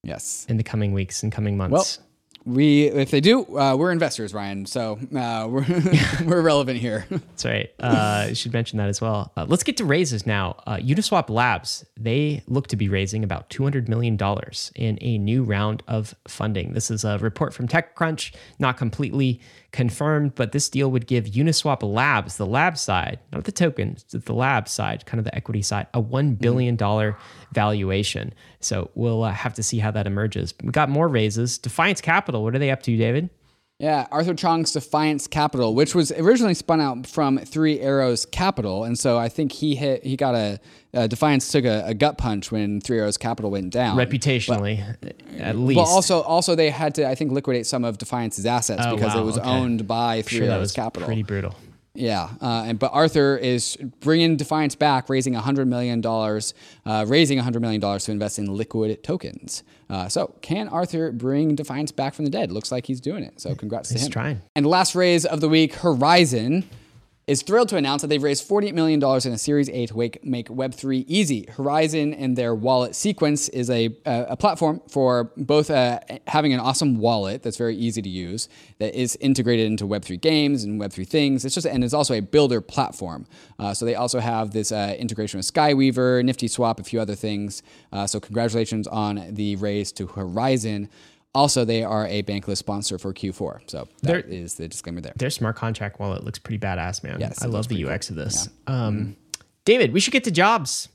[SPEAKER 2] Yes.
[SPEAKER 1] in the coming weeks and coming months.
[SPEAKER 2] Well, we if they do, uh, we're investors, Ryan. So uh, we're we're relevant here.
[SPEAKER 1] That's right. Uh, should mention that as well. Uh, let's get to raises now. Uh, Uniswap Labs, they look to be raising about $200 million in a new round of funding. This is a report from TechCrunch, not completely confirmed, but this deal would give Uniswap Labs, the lab side, not the tokens, the lab side, kind of the equity side, a $1 billion valuation. So we'll uh, have to see how that emerges. We got more raises. Defiance Capital, what are they up to, David?
[SPEAKER 2] Yeah, Arthur Cheong's Defiance Capital, which was originally spun out from Three Arrows Capital, and so I think he hit he got a uh, Defiance took a, a gut punch when Three Arrows Capital went down.
[SPEAKER 1] Reputationally, at least.
[SPEAKER 2] Well, also also they had to I think liquidate some of Defiance's assets
[SPEAKER 1] Oh,
[SPEAKER 2] because
[SPEAKER 1] wow,
[SPEAKER 2] it was
[SPEAKER 1] okay.
[SPEAKER 2] owned by Three
[SPEAKER 1] sure that
[SPEAKER 2] Arrows
[SPEAKER 1] was
[SPEAKER 2] Capital.
[SPEAKER 1] pretty brutal.
[SPEAKER 2] Yeah, uh, and but Arthur is bringing Defiance back, raising hundred million dollars, uh, raising hundred million dollars to invest in liquid tokens. Uh, so, can Arthur bring Defiance back from the dead? Looks like he's doing it. So, congrats to him.
[SPEAKER 1] He's trying.
[SPEAKER 2] And last raise of the week, Horizon is thrilled to announce that they've raised $48 million in a Series A to make, make Web3 easy. Horizon and their wallet Sequence is a, uh, a platform for both uh, having an awesome wallet that's very easy to use, that is integrated into Web3 games and Web3 things. It's just, and it's also a builder platform. Uh, so they also have this uh, integration with Skyweaver, Nifty Swap, a few other things. Uh, so congratulations on the raise to Horizon. Also, they are a bankless sponsor for Q4. So that is the disclaimer there.
[SPEAKER 1] Their smart contract wallet looks pretty badass, man.
[SPEAKER 2] Yes,
[SPEAKER 1] I love the UX of this. Um, David, we should get to jobs.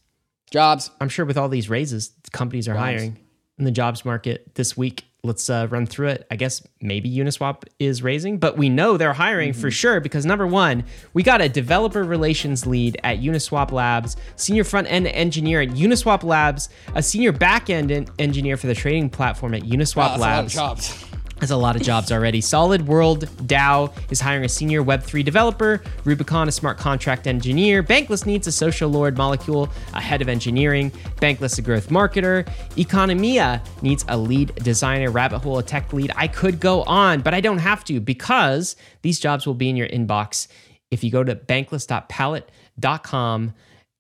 [SPEAKER 2] Jobs.
[SPEAKER 1] I'm sure with all these raises, companies are hiring in the jobs market this week. Let's uh, run through it. I guess maybe Uniswap is raising, but we know they're hiring for sure because number one, we got a developer relations lead at Uniswap Labs, senior front end engineer at Uniswap Labs, a senior back end engineer for the trading platform at Uniswap
[SPEAKER 2] Wow, that's a lot of
[SPEAKER 1] Labs. There's a lot of jobs already. Solid World DAO is hiring a senior Web3 developer, Rubicon a smart contract engineer, Bankless needs a social lord molecule, a head of engineering, Bankless a growth marketer, Economia needs a lead designer, Rabbit Hole a tech lead. I could go on, but I don't have to because these jobs will be in your inbox if you go to bankless.pallet.com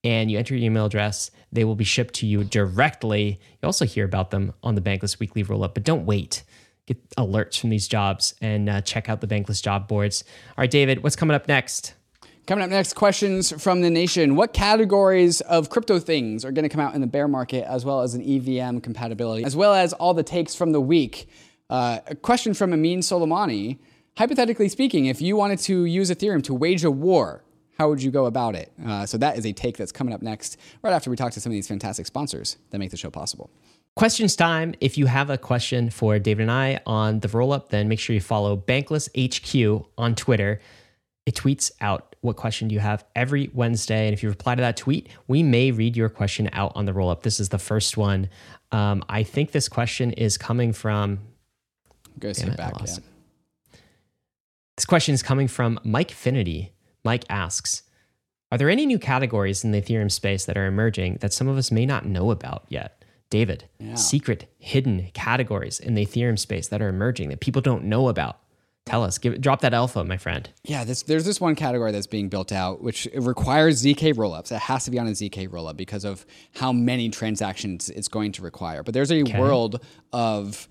[SPEAKER 1] and you enter your email address, they will be shipped to you directly. You also hear about them on the Bankless Weekly Rollup, but don't wait. Get alerts from these jobs and uh, check out the Bankless job boards. All right, David, what's coming up next?
[SPEAKER 2] Coming up next, questions from the nation. What categories of crypto things are going to come out in the bear market, as well as an EVM compatibility, as well as all the takes from the week? Uh, a question from Amin Soleimani. Hypothetically speaking, if you wanted to use Ethereum to wage a war, how would you go about it? Uh, so that is a take that's coming up next, right after we talk to some of these fantastic sponsors that make the show possible.
[SPEAKER 1] Questions time. If you have a question for David and I on the roll up, then make sure you follow Bankless HQ on Twitter. It tweets out what question you have every Wednesday. And if you reply to that tweet, we may read your question out on the roll up. This is the first one. Um, I think this question is coming from
[SPEAKER 2] Go
[SPEAKER 1] Damn
[SPEAKER 2] sit
[SPEAKER 1] it,
[SPEAKER 2] back. Yeah.
[SPEAKER 1] This question is coming from Mike Finity. Mike asks Are there any new categories in the Ethereum space that are emerging that some of us may not know about yet? David,
[SPEAKER 2] Yeah.
[SPEAKER 1] secret, hidden categories in the Ethereum space that are emerging that people don't know about. Tell us. Give drop that alpha, my friend.
[SPEAKER 2] Yeah, this, there's this one category that's being built out, which requires ZK rollups. It has to be on a ZK rollup because of how many transactions it's going to require. But there's a world of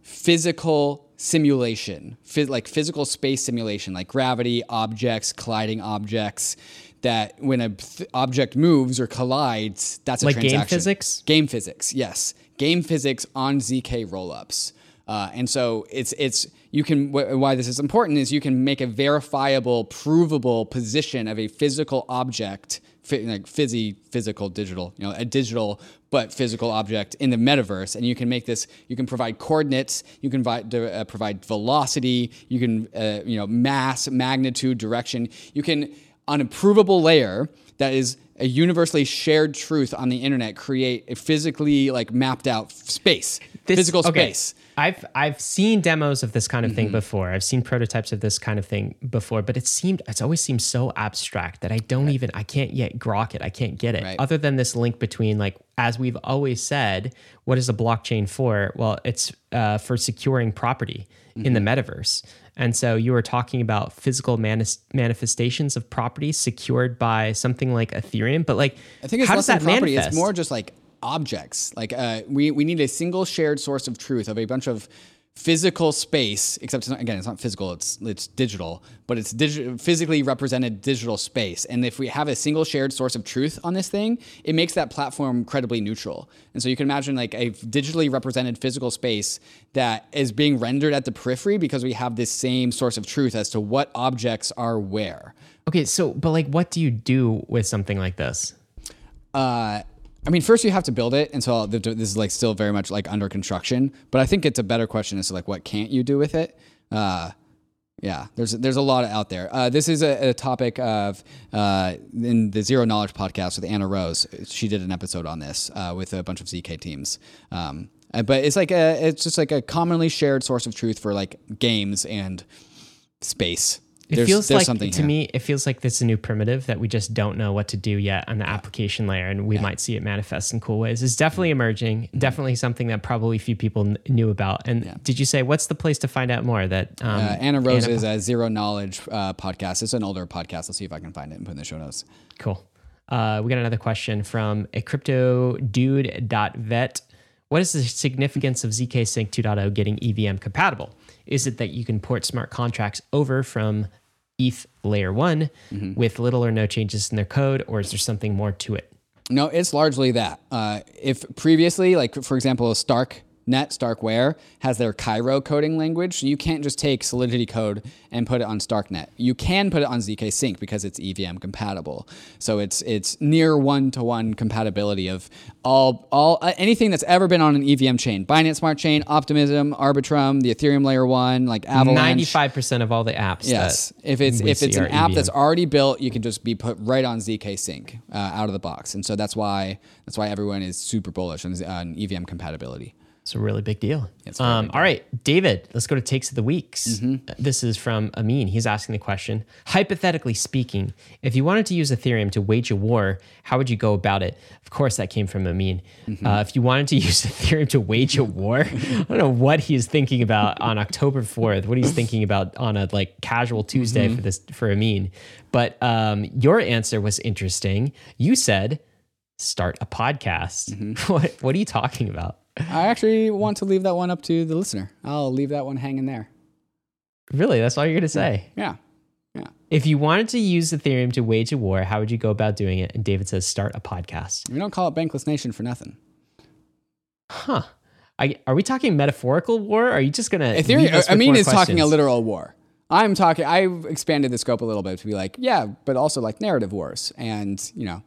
[SPEAKER 2] physical simulation, like physical space simulation, like gravity, objects, colliding objects. That when a th- object moves or collides, that's a
[SPEAKER 1] Like game physics?
[SPEAKER 2] Game physics, yes. Game physics on ZK rollups. Uh, and so it's it's you can wh- why this is important is you can make a verifiable, provable position of a physical object, fi- like fizzy, physical, digital, you know, a digital but physical object in the metaverse, and you can make this. You can provide coordinates. You can vi- de- uh, provide velocity. You can uh, you know mass, magnitude, direction. You can on a layer that is a universally shared truth on the internet create a physically like mapped out space
[SPEAKER 1] This-
[SPEAKER 2] physical
[SPEAKER 1] okay,
[SPEAKER 2] space
[SPEAKER 1] I've I've seen demos of this kind of
[SPEAKER 2] Mm-hmm.
[SPEAKER 1] thing before. I've seen prototypes of this kind of thing before, but it seemed it's always seemed so abstract that I don't even I can't yet grok it. I can't get it.
[SPEAKER 2] Right.
[SPEAKER 1] Other than this link between like as we've always said, what is a blockchain for? Well, it's uh, for securing property in
[SPEAKER 2] Mm-hmm.
[SPEAKER 1] the metaverse. And so you were talking about physical manis- manifestations of property secured by something like Ethereum, but like
[SPEAKER 2] i think it's
[SPEAKER 1] how
[SPEAKER 2] less
[SPEAKER 1] does that
[SPEAKER 2] property
[SPEAKER 1] manifest?
[SPEAKER 2] it's more just like objects like uh, we, we need a single shared source of truth of a bunch of physical space except it's not, again it's not physical it's it's digital but it's digi- physically represented digital space. And if we have a single shared source of truth on this thing it makes that platform incredibly neutral. And so you can imagine like a digitally represented physical space that is being rendered at the periphery because we have this same source of truth as to what objects are where.
[SPEAKER 1] Okay, so but like what do you do with something like this?
[SPEAKER 2] Uh, I mean, first you have to build it, and so this is like still very much like under construction. But I think it's a better question as to like what can't you do with it. Uh, yeah, there's there's a lot out there. Uh, this is a, a topic of uh, in the Zero Knowledge podcast with Anna Rose. She did an episode on this uh, with a bunch of ZK teams. Um, uh, but it's like a it's just like a commonly shared source of truth for like games and space.
[SPEAKER 1] It
[SPEAKER 2] There's-
[SPEAKER 1] feels
[SPEAKER 2] there's
[SPEAKER 1] like to
[SPEAKER 2] here.
[SPEAKER 1] me, it feels like this is a new primitive that we just don't know what to do yet on the application layer, and we might see it manifest in cool ways. It's definitely emerging,
[SPEAKER 2] Mm-hmm.
[SPEAKER 1] definitely something that probably few people kn- knew about. And did you say what's the place to find out more? That um,
[SPEAKER 2] Uh, Anna Rose is a Zero Knowledge uh, podcast. It's an older podcast. I'll see if I can find it and put it in the show notes.
[SPEAKER 1] Cool. Uh, we got another question from a crypto dude.vet. What is the significance of ZK Sync 2.0 getting EVM compatible? Is it that you can port smart contracts over from ETH layer one with little or no changes in their code, or is there something more to it?
[SPEAKER 2] No, it's largely that. Uh, if previously, like for example, Stark Net Starkware has their Cairo coding language. So you can't just take Solidity code and put it on StarkNet. You can put it on ZK Sync because it's EVM compatible. So it's it's near one to one compatibility of all all uh, anything that's ever been on an EVM chain. Binance Smart Chain, Optimism, Arbitrum, the Ethereum Layer One, like Avalanche.
[SPEAKER 1] Ninety-five percent of all the apps.
[SPEAKER 2] Yes, if it's if it's an app
[SPEAKER 1] EVM.
[SPEAKER 2] that's already built, you can just be put right on ZK Sync uh, out of the box, and so that's why that's why everyone is super bullish on, on EVM compatibility.
[SPEAKER 1] It's a really big deal.
[SPEAKER 2] It's a very
[SPEAKER 1] Um, all right, David, let's go to takes of the weeks.
[SPEAKER 2] Mm-hmm.
[SPEAKER 1] This is from Amin. He's asking the question Hypothetically speaking, if you wanted to use Ethereum to wage a war, how would you go about it? Of course, that came from Amin.
[SPEAKER 2] Mm-hmm.
[SPEAKER 1] Uh, if you wanted to use Ethereum to wage a war, I don't know what he's thinking about on October 4th, what he's thinking about on a like casual Tuesday
[SPEAKER 2] Mm-hmm.
[SPEAKER 1] for this for Amin. But um, your answer was interesting. You said, start a podcast.
[SPEAKER 2] Mm-hmm.
[SPEAKER 1] What, what are you talking about?
[SPEAKER 2] I actually want to leave that one up to the listener. I'll leave that one hanging there.
[SPEAKER 1] Really? That's all you're going to say?
[SPEAKER 2] Yeah, yeah.
[SPEAKER 1] If you wanted to use Ethereum to wage a war, how would you go about doing it? And David says, start a podcast.
[SPEAKER 2] We don't call it Bankless Nation for nothing.
[SPEAKER 1] Huh. I, are we talking metaphorical war? Or are you just going to.
[SPEAKER 2] Ethereum. I mean, is talking a literal war. I'm talking. I've expanded the scope a little bit to be like, yeah, but also like narrative wars and you know,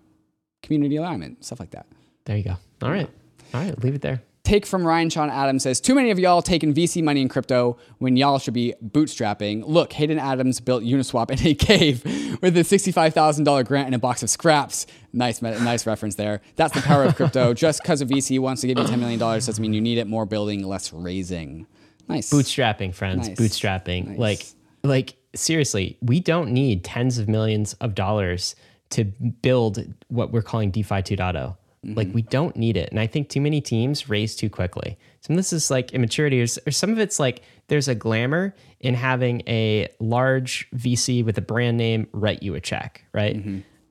[SPEAKER 2] community alignment stuff like that.
[SPEAKER 1] There you go. All right. All right. Leave it there.
[SPEAKER 2] Take from Ryan Sean Adams says, Too many of y'all taking VC money in crypto when y'all should be bootstrapping. Look, Hayden Adams built Uniswap in a cave with a $65,000 grant and a box of scraps. Nice, nice reference there. That's the power of crypto. Just because a VC wants to give you $10 million doesn't mean you need it. More building, less raising. Nice.
[SPEAKER 1] Bootstrapping, friends.
[SPEAKER 2] Nice.
[SPEAKER 1] Bootstrapping.
[SPEAKER 2] Nice.
[SPEAKER 1] Like, like seriously, we don't need tens of millions of dollars to build what we're calling DeFi 2.0. Like we don't need it. And I think too many teams raise too quickly. Some of this is like immaturity, or, or some of it's like there's a glamour in having a large VC with a brand name write you a check, right?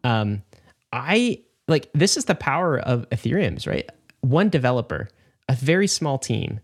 [SPEAKER 1] Um, I like this is the power of Ethereum's, right? One developer, a very small team,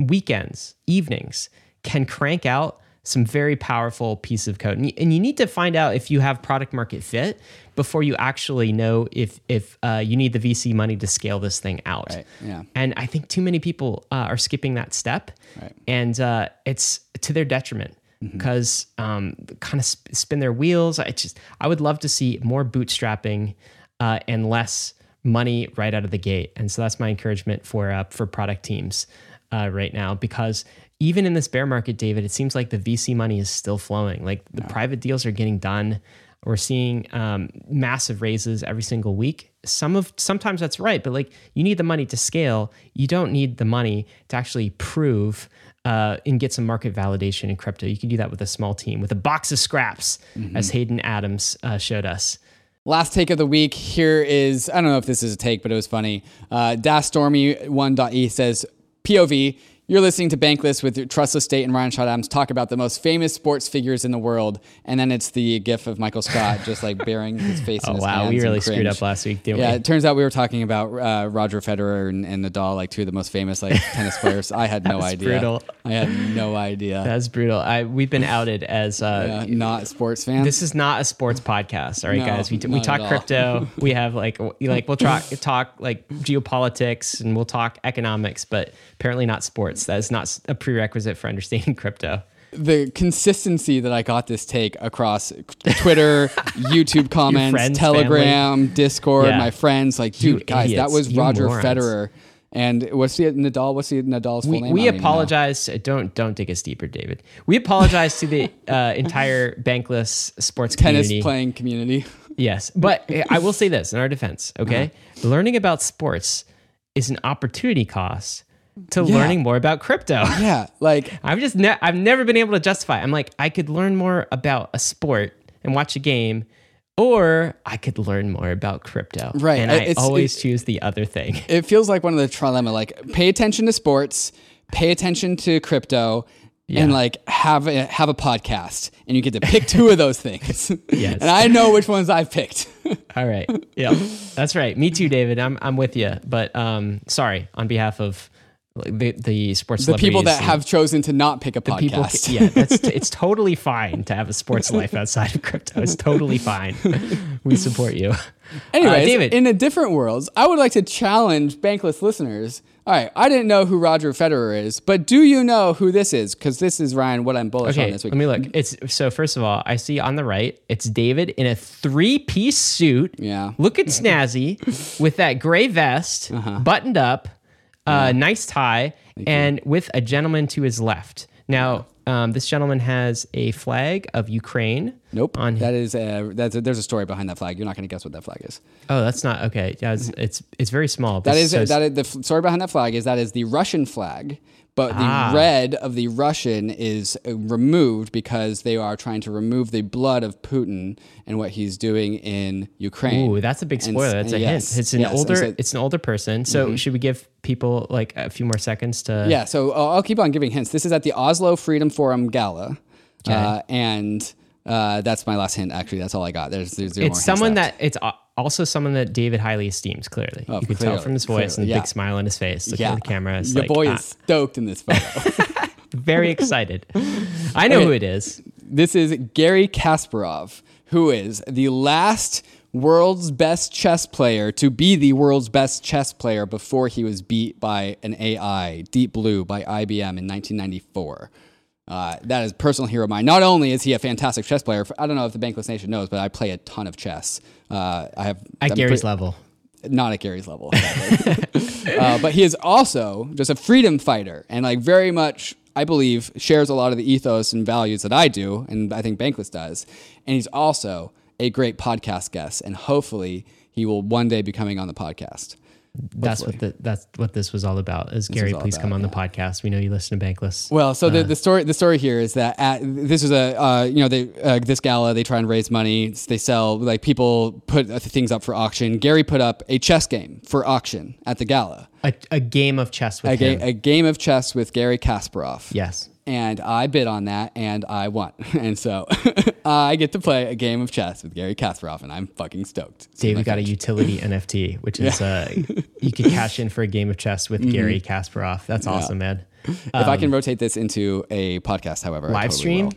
[SPEAKER 1] weekends, evenings can crank out some very powerful piece of code. And you, and you need to find out if you have product market fit before you actually know if if uh, you need the VC money to scale this thing out.
[SPEAKER 2] Right, yeah.
[SPEAKER 1] And I think too many people uh, are skipping that step,
[SPEAKER 2] Right.
[SPEAKER 1] and uh, it's to their detriment because um, kind of sp- spin their wheels. I just I would love to see more bootstrapping uh, and less money right out of the gate. And so that's my encouragement for uh, for product teams uh, right now because even in this bear market, David, it seems like the VC money is still flowing. Like the private deals are getting done. We're seeing um, massive raises every single week. Some of sometimes that's right, but like you need the money to scale. You don't need the money to actually prove uh, and get some market validation in crypto. You can do that with a small team, with a box of scraps, as Hayden Adams uh, showed us.
[SPEAKER 2] Last take of the week. Here is I don't know if this is a take, but it was funny. Uh, DashStormy1.e says POV. You're listening to Bankless with Trustless State and Ryan Sean Adams talk about the most famous sports figures in the world, and then it's the gif of Michael Scott just like burying his face in
[SPEAKER 1] Oh
[SPEAKER 2] his
[SPEAKER 1] wow, we really screwed up last week, didn't
[SPEAKER 2] Yeah,
[SPEAKER 1] we?
[SPEAKER 2] it turns out we were talking about uh, Roger Federer and, and Nadal, like two of the most famous like tennis players. I had no
[SPEAKER 1] That's
[SPEAKER 2] idea.
[SPEAKER 1] brutal.
[SPEAKER 2] I had no idea.
[SPEAKER 1] That's brutal. I we've been outed as uh,
[SPEAKER 2] Uh, not sports fans.
[SPEAKER 1] this is not a sports podcast. All right,
[SPEAKER 2] No,
[SPEAKER 1] guys. We, we talk crypto. we have like like we'll talk talk like geopolitics and we'll talk economics, but apparently not sports. That is not a prerequisite for understanding crypto.
[SPEAKER 2] the consistency that I got this take across Twitter, YouTube comments,
[SPEAKER 1] friends,
[SPEAKER 2] Telegram, Discord,
[SPEAKER 1] Yeah.
[SPEAKER 2] my friends, like,
[SPEAKER 1] You
[SPEAKER 2] dude, guys, that was
[SPEAKER 1] You
[SPEAKER 2] Roger
[SPEAKER 1] morons.
[SPEAKER 2] Federer. And what's the Nadal? What's the Nadal's full
[SPEAKER 1] We,
[SPEAKER 2] name?
[SPEAKER 1] We
[SPEAKER 2] don't even know.
[SPEAKER 1] apologize. Don't don't dig us deeper, David. We apologize to the uh, entire bankless sports
[SPEAKER 2] Tennis
[SPEAKER 1] community.
[SPEAKER 2] playing community.
[SPEAKER 1] Yes, but I will say this in our defense. Okay,
[SPEAKER 2] Uh-huh.
[SPEAKER 1] learning about sports is an opportunity cost to
[SPEAKER 2] Yeah.
[SPEAKER 1] learning more about crypto.
[SPEAKER 2] Yeah, like
[SPEAKER 1] I've just ne- I've never been able to justify. I'm like I could learn more about a sport and watch a game, or I could learn more about crypto.
[SPEAKER 2] Right,
[SPEAKER 1] and I
[SPEAKER 2] it's-
[SPEAKER 1] always
[SPEAKER 2] it-
[SPEAKER 1] choose the other thing.
[SPEAKER 2] it feels like one of the trilemma. Like, pay attention to sports, pay attention to crypto. And like have a have a podcast, and you get to pick two of those things.
[SPEAKER 1] Yes.
[SPEAKER 2] and I know which ones I've picked.
[SPEAKER 1] All right, yeah, that's right. Me too, David. I'm I'm with you, but um, sorry on behalf of the the sports
[SPEAKER 2] The people that have chosen to not pick a
[SPEAKER 1] the people.
[SPEAKER 2] podcast.
[SPEAKER 1] Yeah, that's it's totally fine to have a sports life outside of crypto. It's totally fine. We support you.
[SPEAKER 2] Anyway,
[SPEAKER 1] Uh, David.
[SPEAKER 2] in a different world, I would like to challenge bankless listeners. All right, I didn't know who Roger Federer is, but do you know who this is? Because this is Ryan. What I'm bullish on this week.
[SPEAKER 1] let me look. It's so first of all, I see on the right, it's David in a three-piece suit.
[SPEAKER 2] Yeah.
[SPEAKER 1] looking snazzy with that gray vest,
[SPEAKER 2] Uh-huh.
[SPEAKER 1] buttoned up, uh, nice tie, and with a gentleman to his left. Now, um, this gentleman has a flag of Ukraine.
[SPEAKER 2] Nope.
[SPEAKER 1] On
[SPEAKER 2] that is a, that's a, there's a story behind that flag. You're not going to guess what that flag is.
[SPEAKER 1] oh, that's not okay. Yeah, it's it's, it's very small.
[SPEAKER 2] That is
[SPEAKER 1] says-
[SPEAKER 2] that is, the story behind that flag is that is the Russian flag, but the
[SPEAKER 1] Ah.
[SPEAKER 2] red of the Russian is uh, removed because they are trying to remove the blood of Putin and what he's doing in Ukraine.
[SPEAKER 1] Ooh, that's a big spoiler.
[SPEAKER 2] s-
[SPEAKER 1] That's a
[SPEAKER 2] yes,
[SPEAKER 1] hint. It's an
[SPEAKER 2] yes,
[SPEAKER 1] older.
[SPEAKER 2] so- Mm-hmm.
[SPEAKER 1] it's an older person. So should we give people like a few more seconds to?
[SPEAKER 2] Yeah, so uh, I'll keep on giving hints. This is at the Oslo Freedom Forum Gala, uh, and uh, that's my last hint. Actually, that's all I got. There's, there's
[SPEAKER 1] It's someone that it's a- also someone that David highly esteems. Clearly, you can tell from his voice
[SPEAKER 2] clearly,
[SPEAKER 1] and the
[SPEAKER 2] yeah.
[SPEAKER 1] big smile on his face. Looking
[SPEAKER 2] yeah,
[SPEAKER 1] at the camera,
[SPEAKER 2] your
[SPEAKER 1] like,
[SPEAKER 2] boy
[SPEAKER 1] ah,
[SPEAKER 2] is stoked in this photo.
[SPEAKER 1] very excited. I know who it is.
[SPEAKER 2] this is Garry Kasparov, who is the last world's best chess player to be the world's best chess player before he was beat by an AI, Deep Blue, by IBM in 1994. Uh, that is a personal hero of mine. Not only is he a fantastic chess player, I don't know if the Bankless Nation knows, but I play a ton of chess. Uh, I have
[SPEAKER 1] At
[SPEAKER 2] I'm
[SPEAKER 1] Garry's
[SPEAKER 2] pre-
[SPEAKER 1] level.
[SPEAKER 2] not at Garry's level, uh, but he is also just a freedom fighter and like very much, I believe, shares a lot of the ethos and values that I do, and I think Bankless does. And he's also a great podcast guest, and hopefully he will one day be coming on the podcast.
[SPEAKER 1] That's what the, that's what this was all about. Is
[SPEAKER 2] Garry,
[SPEAKER 1] please
[SPEAKER 2] about,
[SPEAKER 1] come on the podcast. We know you listen to Bankless.
[SPEAKER 2] Well, so the, the story the story here is that at, this is a uh, you know they uh, this gala they try and raise money. They sell like people put uh, things up for auction. Garry put up a chess game for auction at the gala.
[SPEAKER 1] a, a game of chess with
[SPEAKER 2] A, ga- a game of chess with Garry Kasparov.
[SPEAKER 1] yes.
[SPEAKER 2] And I bid on that and I won. And so I get to play a game of chess with Garry Kasparov and I'm fucking stoked.
[SPEAKER 1] David got a utility NFT, which is uh, you could cash in for a game of chess with Garry Kasparov. That's awesome, man.
[SPEAKER 2] if I can rotate this into a podcast, however, I
[SPEAKER 1] Um, Live
[SPEAKER 2] totally
[SPEAKER 1] stream.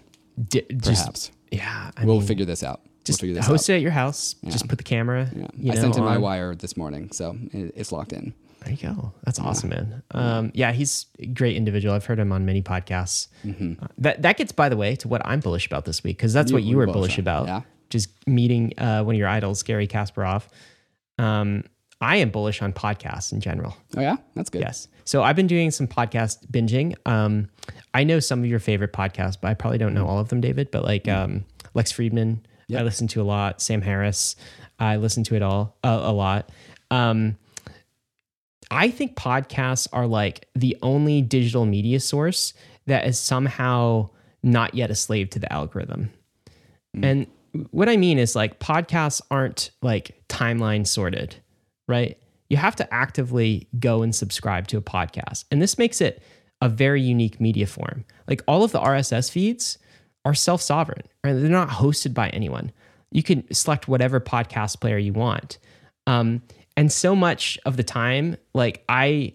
[SPEAKER 1] D- just,
[SPEAKER 2] perhaps
[SPEAKER 1] Yeah, I
[SPEAKER 2] we'll
[SPEAKER 1] mean,
[SPEAKER 2] figure this out.
[SPEAKER 1] just
[SPEAKER 2] we'll figure this out.
[SPEAKER 1] host
[SPEAKER 2] out.
[SPEAKER 1] it at your house. Just put the camera.
[SPEAKER 2] Yeah.
[SPEAKER 1] You
[SPEAKER 2] I
[SPEAKER 1] know,
[SPEAKER 2] sent in my wire this morning, so it, it's locked in.
[SPEAKER 1] There you go. That's awesome, man. Um, yeah, he's a great individual. I've heard him on many podcasts. Uh, that that gets, by the way, to what I'm bullish about this week because that's what you were
[SPEAKER 2] bullish on,
[SPEAKER 1] about.
[SPEAKER 2] yeah.
[SPEAKER 1] Just meeting uh, one of your idols, Garry Kasparov. Um, I am bullish on podcasts in general.
[SPEAKER 2] Oh yeah, that's good.
[SPEAKER 1] Yes. So I've been doing some podcast binging. Um, I know some of your favorite podcasts, but I probably don't know all of them, David. But like um, Lex Fridman, I listen to a lot. Sam Harris, I listen to it all uh, a lot. Um, I think podcasts are like the only digital media source that is somehow not yet a slave to the algorithm. And what I mean is like podcasts aren't like timeline sorted, right? You have to actively go and subscribe to a podcast. And this makes it a very unique media form. Like all of the RSS feeds are self sovereign, right? They're not hosted by anyone. You can select whatever podcast player you want. Um, and so much of the time, like I,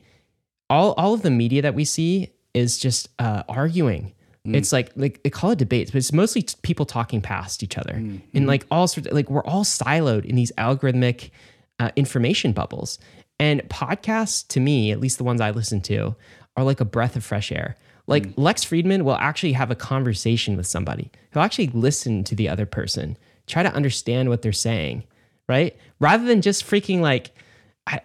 [SPEAKER 1] all all of the media that we see is just uh, arguing. It's like like they call it debates, but it's mostly t- people talking past each other, and like all sorts. Like we're all siloed in these algorithmic uh, information bubbles. And podcasts, to me, at least the ones I listen to, are like a breath of fresh air. Like Lex Fridman will actually have a conversation with somebody. He'll actually listen to the other person, try to understand what they're saying, right? Rather than just freaking like um,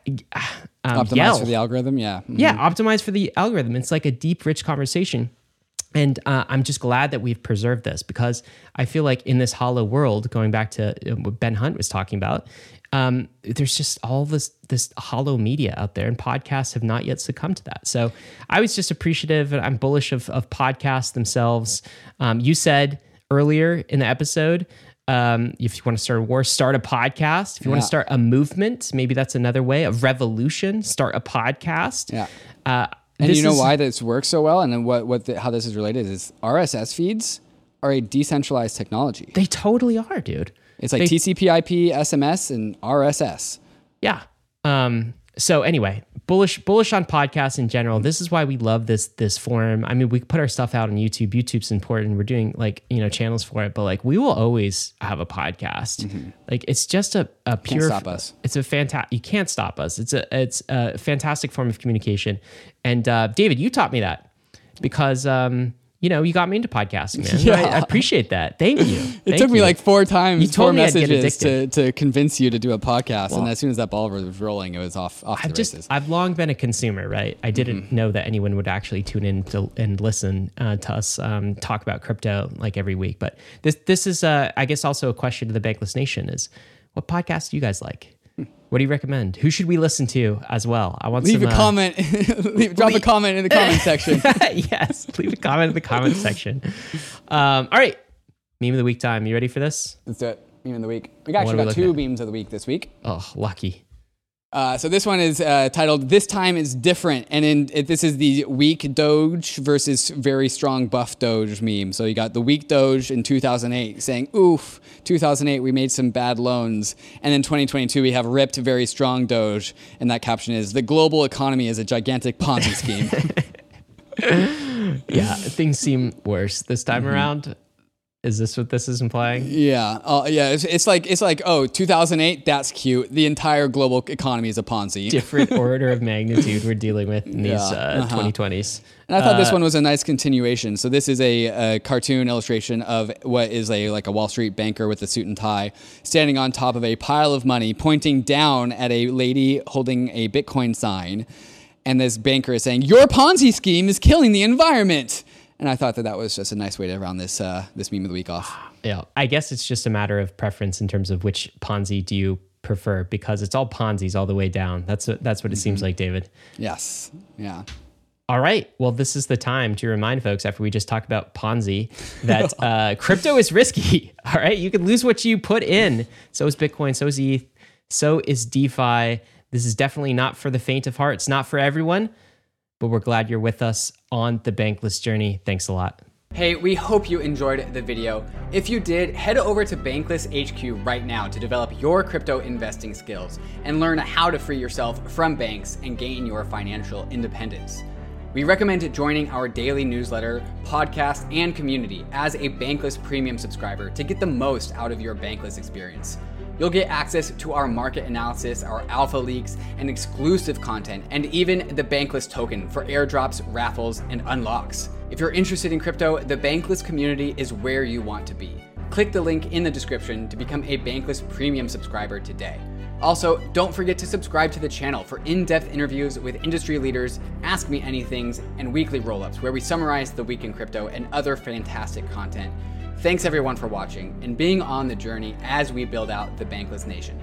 [SPEAKER 2] Optimized
[SPEAKER 1] yell.
[SPEAKER 2] for the algorithm. Yeah. Mhm.
[SPEAKER 1] Yeah, optimized for the algorithm. It's like a deep, rich conversation. And uh, I'm just glad that we've preserved this because I feel like in this hollow world, going back to uh, what Ben Hunt was talking about, um, there's just all this this hollow media out there, and podcasts have not yet succumbed to that. So I was just appreciative, and I'm bullish of, of podcasts themselves. Um, you said earlier in the episode, um, if you want to start a war, start a podcast. If you want to start a movement, maybe that's another way. A revolution, start a podcast.
[SPEAKER 2] Yeah.
[SPEAKER 1] Uh,
[SPEAKER 2] And you know
[SPEAKER 1] is-
[SPEAKER 2] why this works so well, and then what what the, how this is related is RSS feeds are a decentralized technology.
[SPEAKER 1] They totally are, dude.
[SPEAKER 2] It's like
[SPEAKER 1] They-
[SPEAKER 2] TCP/IP, SMS, and RSS.
[SPEAKER 1] Yeah. Um, so anyway, bullish bullish on podcasts in general. This is why we love this this forum. I mean, we put our stuff out on YouTube. YouTube's important. We're doing like you know channels for it, but like we will always have a podcast. Like it's just a a pure.
[SPEAKER 2] stop us.
[SPEAKER 1] It's a fantastic. You can't stop us. It's a it's a fantastic form of communication. And uh, David, you taught me that because. um you know, you got me into podcasting, man.
[SPEAKER 2] Yeah.
[SPEAKER 1] I, I appreciate that. Thank you.
[SPEAKER 2] It took me like four times,
[SPEAKER 1] You told
[SPEAKER 2] four
[SPEAKER 1] me
[SPEAKER 2] messages to, to convince you to do a podcast. and as soon as that ball was rolling, it was off, off
[SPEAKER 1] I've
[SPEAKER 2] the
[SPEAKER 1] just
[SPEAKER 2] races.
[SPEAKER 1] I've long been a consumer, right? I didn't
[SPEAKER 2] Mm-hmm.
[SPEAKER 1] know that anyone would actually tune in to, and listen uh, to us um, talk about crypto like every week. But this this is uh, I guess also a question to the Bankless Nation is what podcast do you guys like? What do you recommend? Who should we listen to as well? I want
[SPEAKER 2] Leave
[SPEAKER 1] some,
[SPEAKER 2] a
[SPEAKER 1] uh,
[SPEAKER 2] comment, leave, drop a comment in the comment section.
[SPEAKER 1] yes, leave a comment in the comment section. Um, all right, meme of the week time. You ready for this?
[SPEAKER 2] Let's do it. Meme of the week. We actually
[SPEAKER 1] we
[SPEAKER 2] got two
[SPEAKER 1] at?
[SPEAKER 2] memes of the week this week.
[SPEAKER 1] Oh, lucky.
[SPEAKER 2] Uh, so this one is uh, titled "This Time Is Different," and in it, this is the weak Doge versus very strong buff Doge meme. So you got the weak Doge in 2008 saying, "Oof, 2008 we made some bad loans," and then 2022 we have ripped very strong Doge, and that caption is, "The global economy is a gigantic Ponzi scheme."
[SPEAKER 1] Yeah, things seem worse this time
[SPEAKER 2] Mm-hmm.
[SPEAKER 1] around. Is this what this is implying?
[SPEAKER 2] yeah, uh, yeah. It's, it's like it's like oh, 2008 that's cute. The entire global economy is a Ponzi.
[SPEAKER 1] Different order of magnitude we're dealing with in these
[SPEAKER 2] Yeah,
[SPEAKER 1] uh,
[SPEAKER 2] uh-huh.
[SPEAKER 1] 2020s.
[SPEAKER 2] And I thought
[SPEAKER 1] Uh,
[SPEAKER 2] this one was a nice continuation. So this is a, a cartoon illustration of what is a like a Wall Street banker with a suit and tie standing on top of a pile of money, pointing down at a lady holding a Bitcoin sign. And this banker is saying, "Your Ponzi scheme is killing the environment." And I thought that that was just a nice way to round this uh, this meme of the week off.
[SPEAKER 1] Yeah, I guess it's just a matter of preference in terms of which Ponzi do you prefer because it's all Ponzi's all the way down. That's what, that's what it
[SPEAKER 2] Mm-hmm.
[SPEAKER 1] seems like, David.
[SPEAKER 2] Yes, yeah.
[SPEAKER 1] All right. Well, this is the time to remind folks after we just talked about Ponzi that uh, crypto is risky. All right. You can lose what you put in. So is Bitcoin. So is ETH. So is DeFi. This is definitely not for the faint of heart. It's not for everyone, but we're glad you're with us on the bankless journey. Thanks a lot.
[SPEAKER 2] Hey, we hope you enjoyed the video. If you did, head over to Bankless HQ right now to develop your crypto investing skills and learn how to free yourself from banks and gain your financial independence. We recommend joining our daily newsletter, podcast, and community as a Bankless Premium subscriber to get the most out of your Bankless experience. You'll get access to our market analysis, our alpha leaks, and exclusive content, and even the Bankless token for airdrops, raffles, and unlocks. If you're interested in crypto, the Bankless community is where you want to be. Click the link in the description to become a Bankless Premium subscriber today. Also, don't forget to subscribe to the channel for in depth interviews with industry leaders, Ask Me Anythings, and weekly roll ups where we summarize the week in crypto and other fantastic content. Thanks everyone for watching and being on the journey as we build out the Bankless Nation.